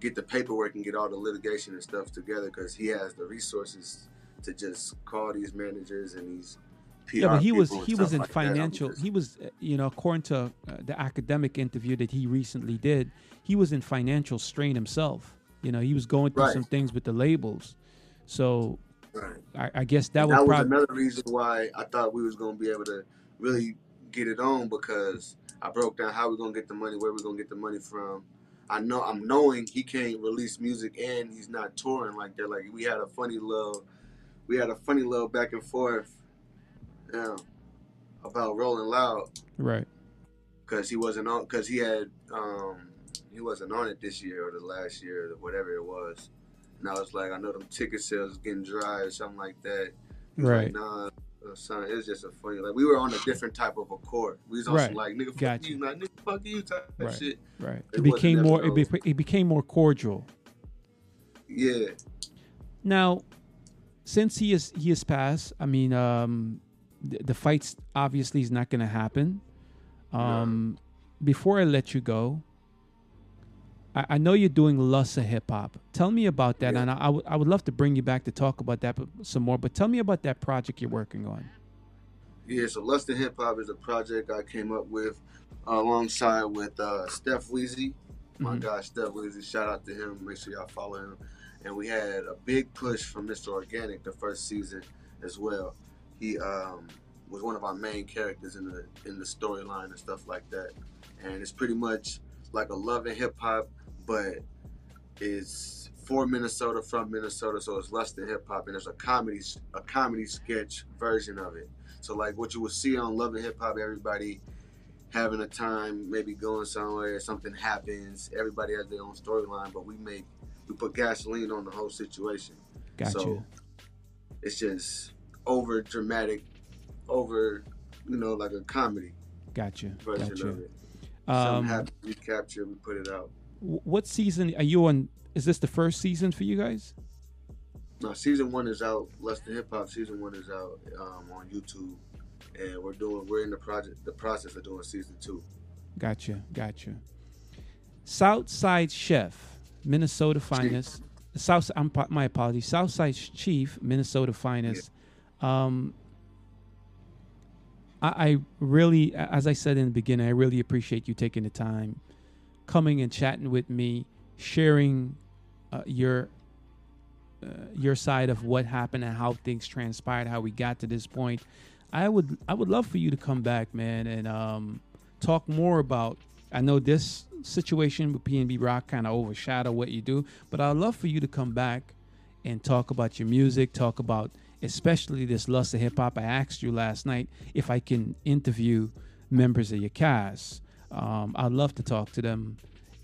Speaker 1: get the paperwork and get all the litigation and stuff together because he has the resources to just call these managers and these PR
Speaker 2: yeah, but he was he was in
Speaker 1: like
Speaker 2: financial. He was, uh, you know, according to uh, the academic interview that he recently did, he was in financial strain himself. You know, he was going through
Speaker 1: Right.
Speaker 2: some things with the labels. So
Speaker 1: Right.
Speaker 2: I, I guess that
Speaker 1: that, was
Speaker 2: probably
Speaker 1: another reason why I thought we was gonna be able to really get it on because I broke down how we're gonna get the money, where we're gonna get the money from. I know I'm knowing he can't release music and he's not touring like that. Like we had a funny little, we had a funny little back and forth, yeah, about Rolling Loud
Speaker 2: right.
Speaker 1: because he wasn't on because he had um he wasn't on it this year or the last year or whatever it was. And I was like, I know them ticket sales getting dry or something like that.
Speaker 2: Right.
Speaker 1: Like, nah, son, it was just a funny. Like we were on a different type of accord. We was on
Speaker 2: Right.
Speaker 1: some like nigga fuck
Speaker 2: Gotcha.
Speaker 1: you, like nigga fuck you type
Speaker 2: Right.
Speaker 1: shit.
Speaker 2: Right.
Speaker 1: It
Speaker 2: It became more. It, be, it became more cordial.
Speaker 1: Yeah,
Speaker 2: Now, since he is he has passed, I mean, um, the, the fights obviously is not going to happen. Um, Before I let you go, I, I know you're doing Lussa Hip Hop. Tell me about that,
Speaker 1: Yeah.
Speaker 2: and I, I would love to bring you back to talk about that some more. But tell me about that project you're working on.
Speaker 1: yeah. So Lustin Hip Hop is a project I came up with alongside with uh, Steph Weezy. My
Speaker 2: Mhm.
Speaker 1: guy Steph Weezy, shout out to him. Make sure y'all follow him. And we had a big push from Mr. Organic the first season as well. He um, was one of our main characters in the in the storyline and stuff like that. And it's pretty much like a love and hip hop, but it's for Minnesota from Minnesota, so it's less than hip hop, and there's a comedy a comedy sketch version of it. So like what you would see on Love and Hip Hop, everybody having a time, maybe going somewhere, something happens, everybody has their own storyline, but we make we put gasoline on the whole situation.
Speaker 2: Gotcha.
Speaker 1: So it's just over dramatic, over you know like a comedy
Speaker 2: gotcha.
Speaker 1: version
Speaker 2: Gotcha.
Speaker 1: of it.
Speaker 2: Um,
Speaker 1: Something happens, we capture, we put it out.
Speaker 2: Wh- what season are you on? Is this the first season for you guys?
Speaker 1: No, season one is out. Less than hip hop. Season one is out um, on YouTube, and we're doing. We're in the project, the process of doing season two.
Speaker 2: Gotcha, gotcha. Southside Chef, Minnesota finest. South, I'm, my apologies. Southside Cheiff, Minnesota finest. Um, I, I really, as I said in the beginning, I really appreciate you taking the time, coming and chatting with me, sharing uh, your uh, your side of what happened and how things transpired, how we got to this point. I would I would love for you to come back, man, and um, talk more about. I know this situation with PNB Rock kind of overshadow what you do, but I'd love for you to come back and talk about your music, talk about especially this lust of hip hop. I asked you last night if I can interview members of your cast. Um, I'd love to talk to them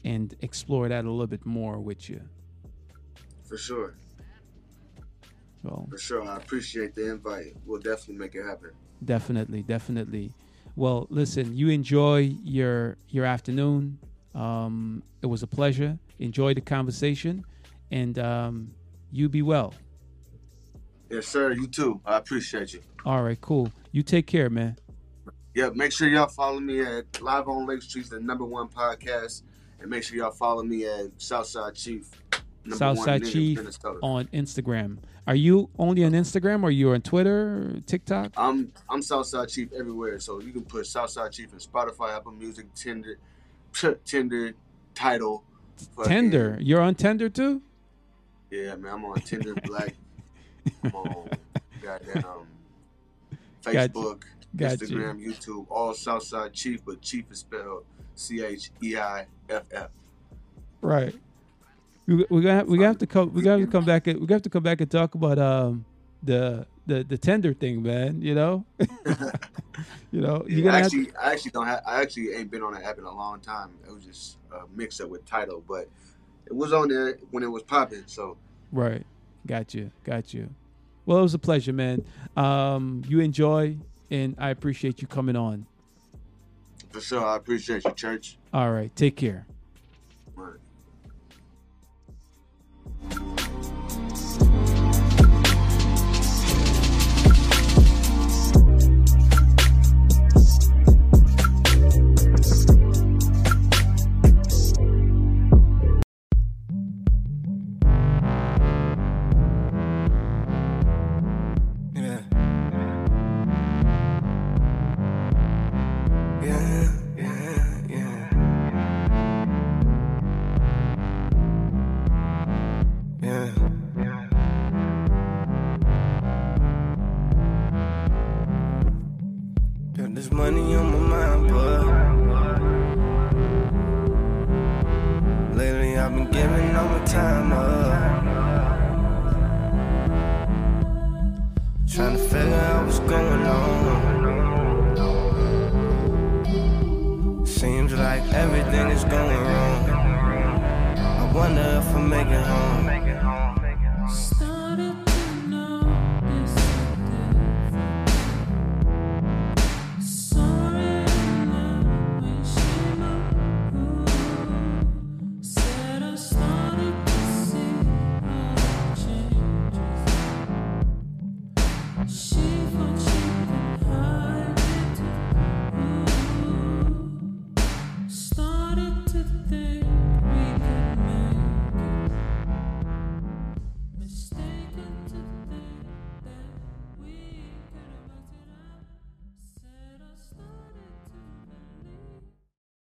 Speaker 2: and explore that a little bit more with you.
Speaker 1: For sure,
Speaker 2: So
Speaker 1: for sure. I appreciate the invite. We'll definitely make it happen.
Speaker 2: definitely, definitely. Well, listen, you enjoy your your afternoon. Um, it was a pleasure. Enjoy the conversation, and um, you be well.
Speaker 1: Yes, sir. You too. I appreciate you.
Speaker 2: All right, cool. You take care, man.
Speaker 1: Yeah, make sure y'all follow me at Live on Lake Street, the number one podcast, and make sure y'all follow me at Southside Cheiff.
Speaker 2: Southside Cheiff
Speaker 1: Minnesota.
Speaker 2: on Instagram. Are you only on Instagram or you're on Twitter, or TikTok?
Speaker 1: I'm I'm Southside Cheiff everywhere, so you can put Southside Cheiff in Spotify, Apple Music, Tinder, Tinder, Tidal,
Speaker 2: Tender. You're on Tender too?
Speaker 1: Yeah, man, I'm on Tinder, Black, I'm on goddamn. Facebook,
Speaker 2: Gotcha.
Speaker 1: Instagram, YouTube, all Southside Cheiff, but Chief is spelled C H E I F F.
Speaker 2: Right. We we gonna we have to come we gonna have to come back and we have to come back and talk about um the the the tender thing, man. You know, you know
Speaker 1: Yeah, actually, I actually don't have. I actually ain't been on that app in a long time. It was just a mix up with Tidal, but it was on there when it was popping. So
Speaker 2: right. Got you, got you. Well, it was a pleasure, man. Um, you enjoy, and I appreciate you coming on.
Speaker 1: for sure, I appreciate you, Church.
Speaker 2: All right, take care.
Speaker 1: All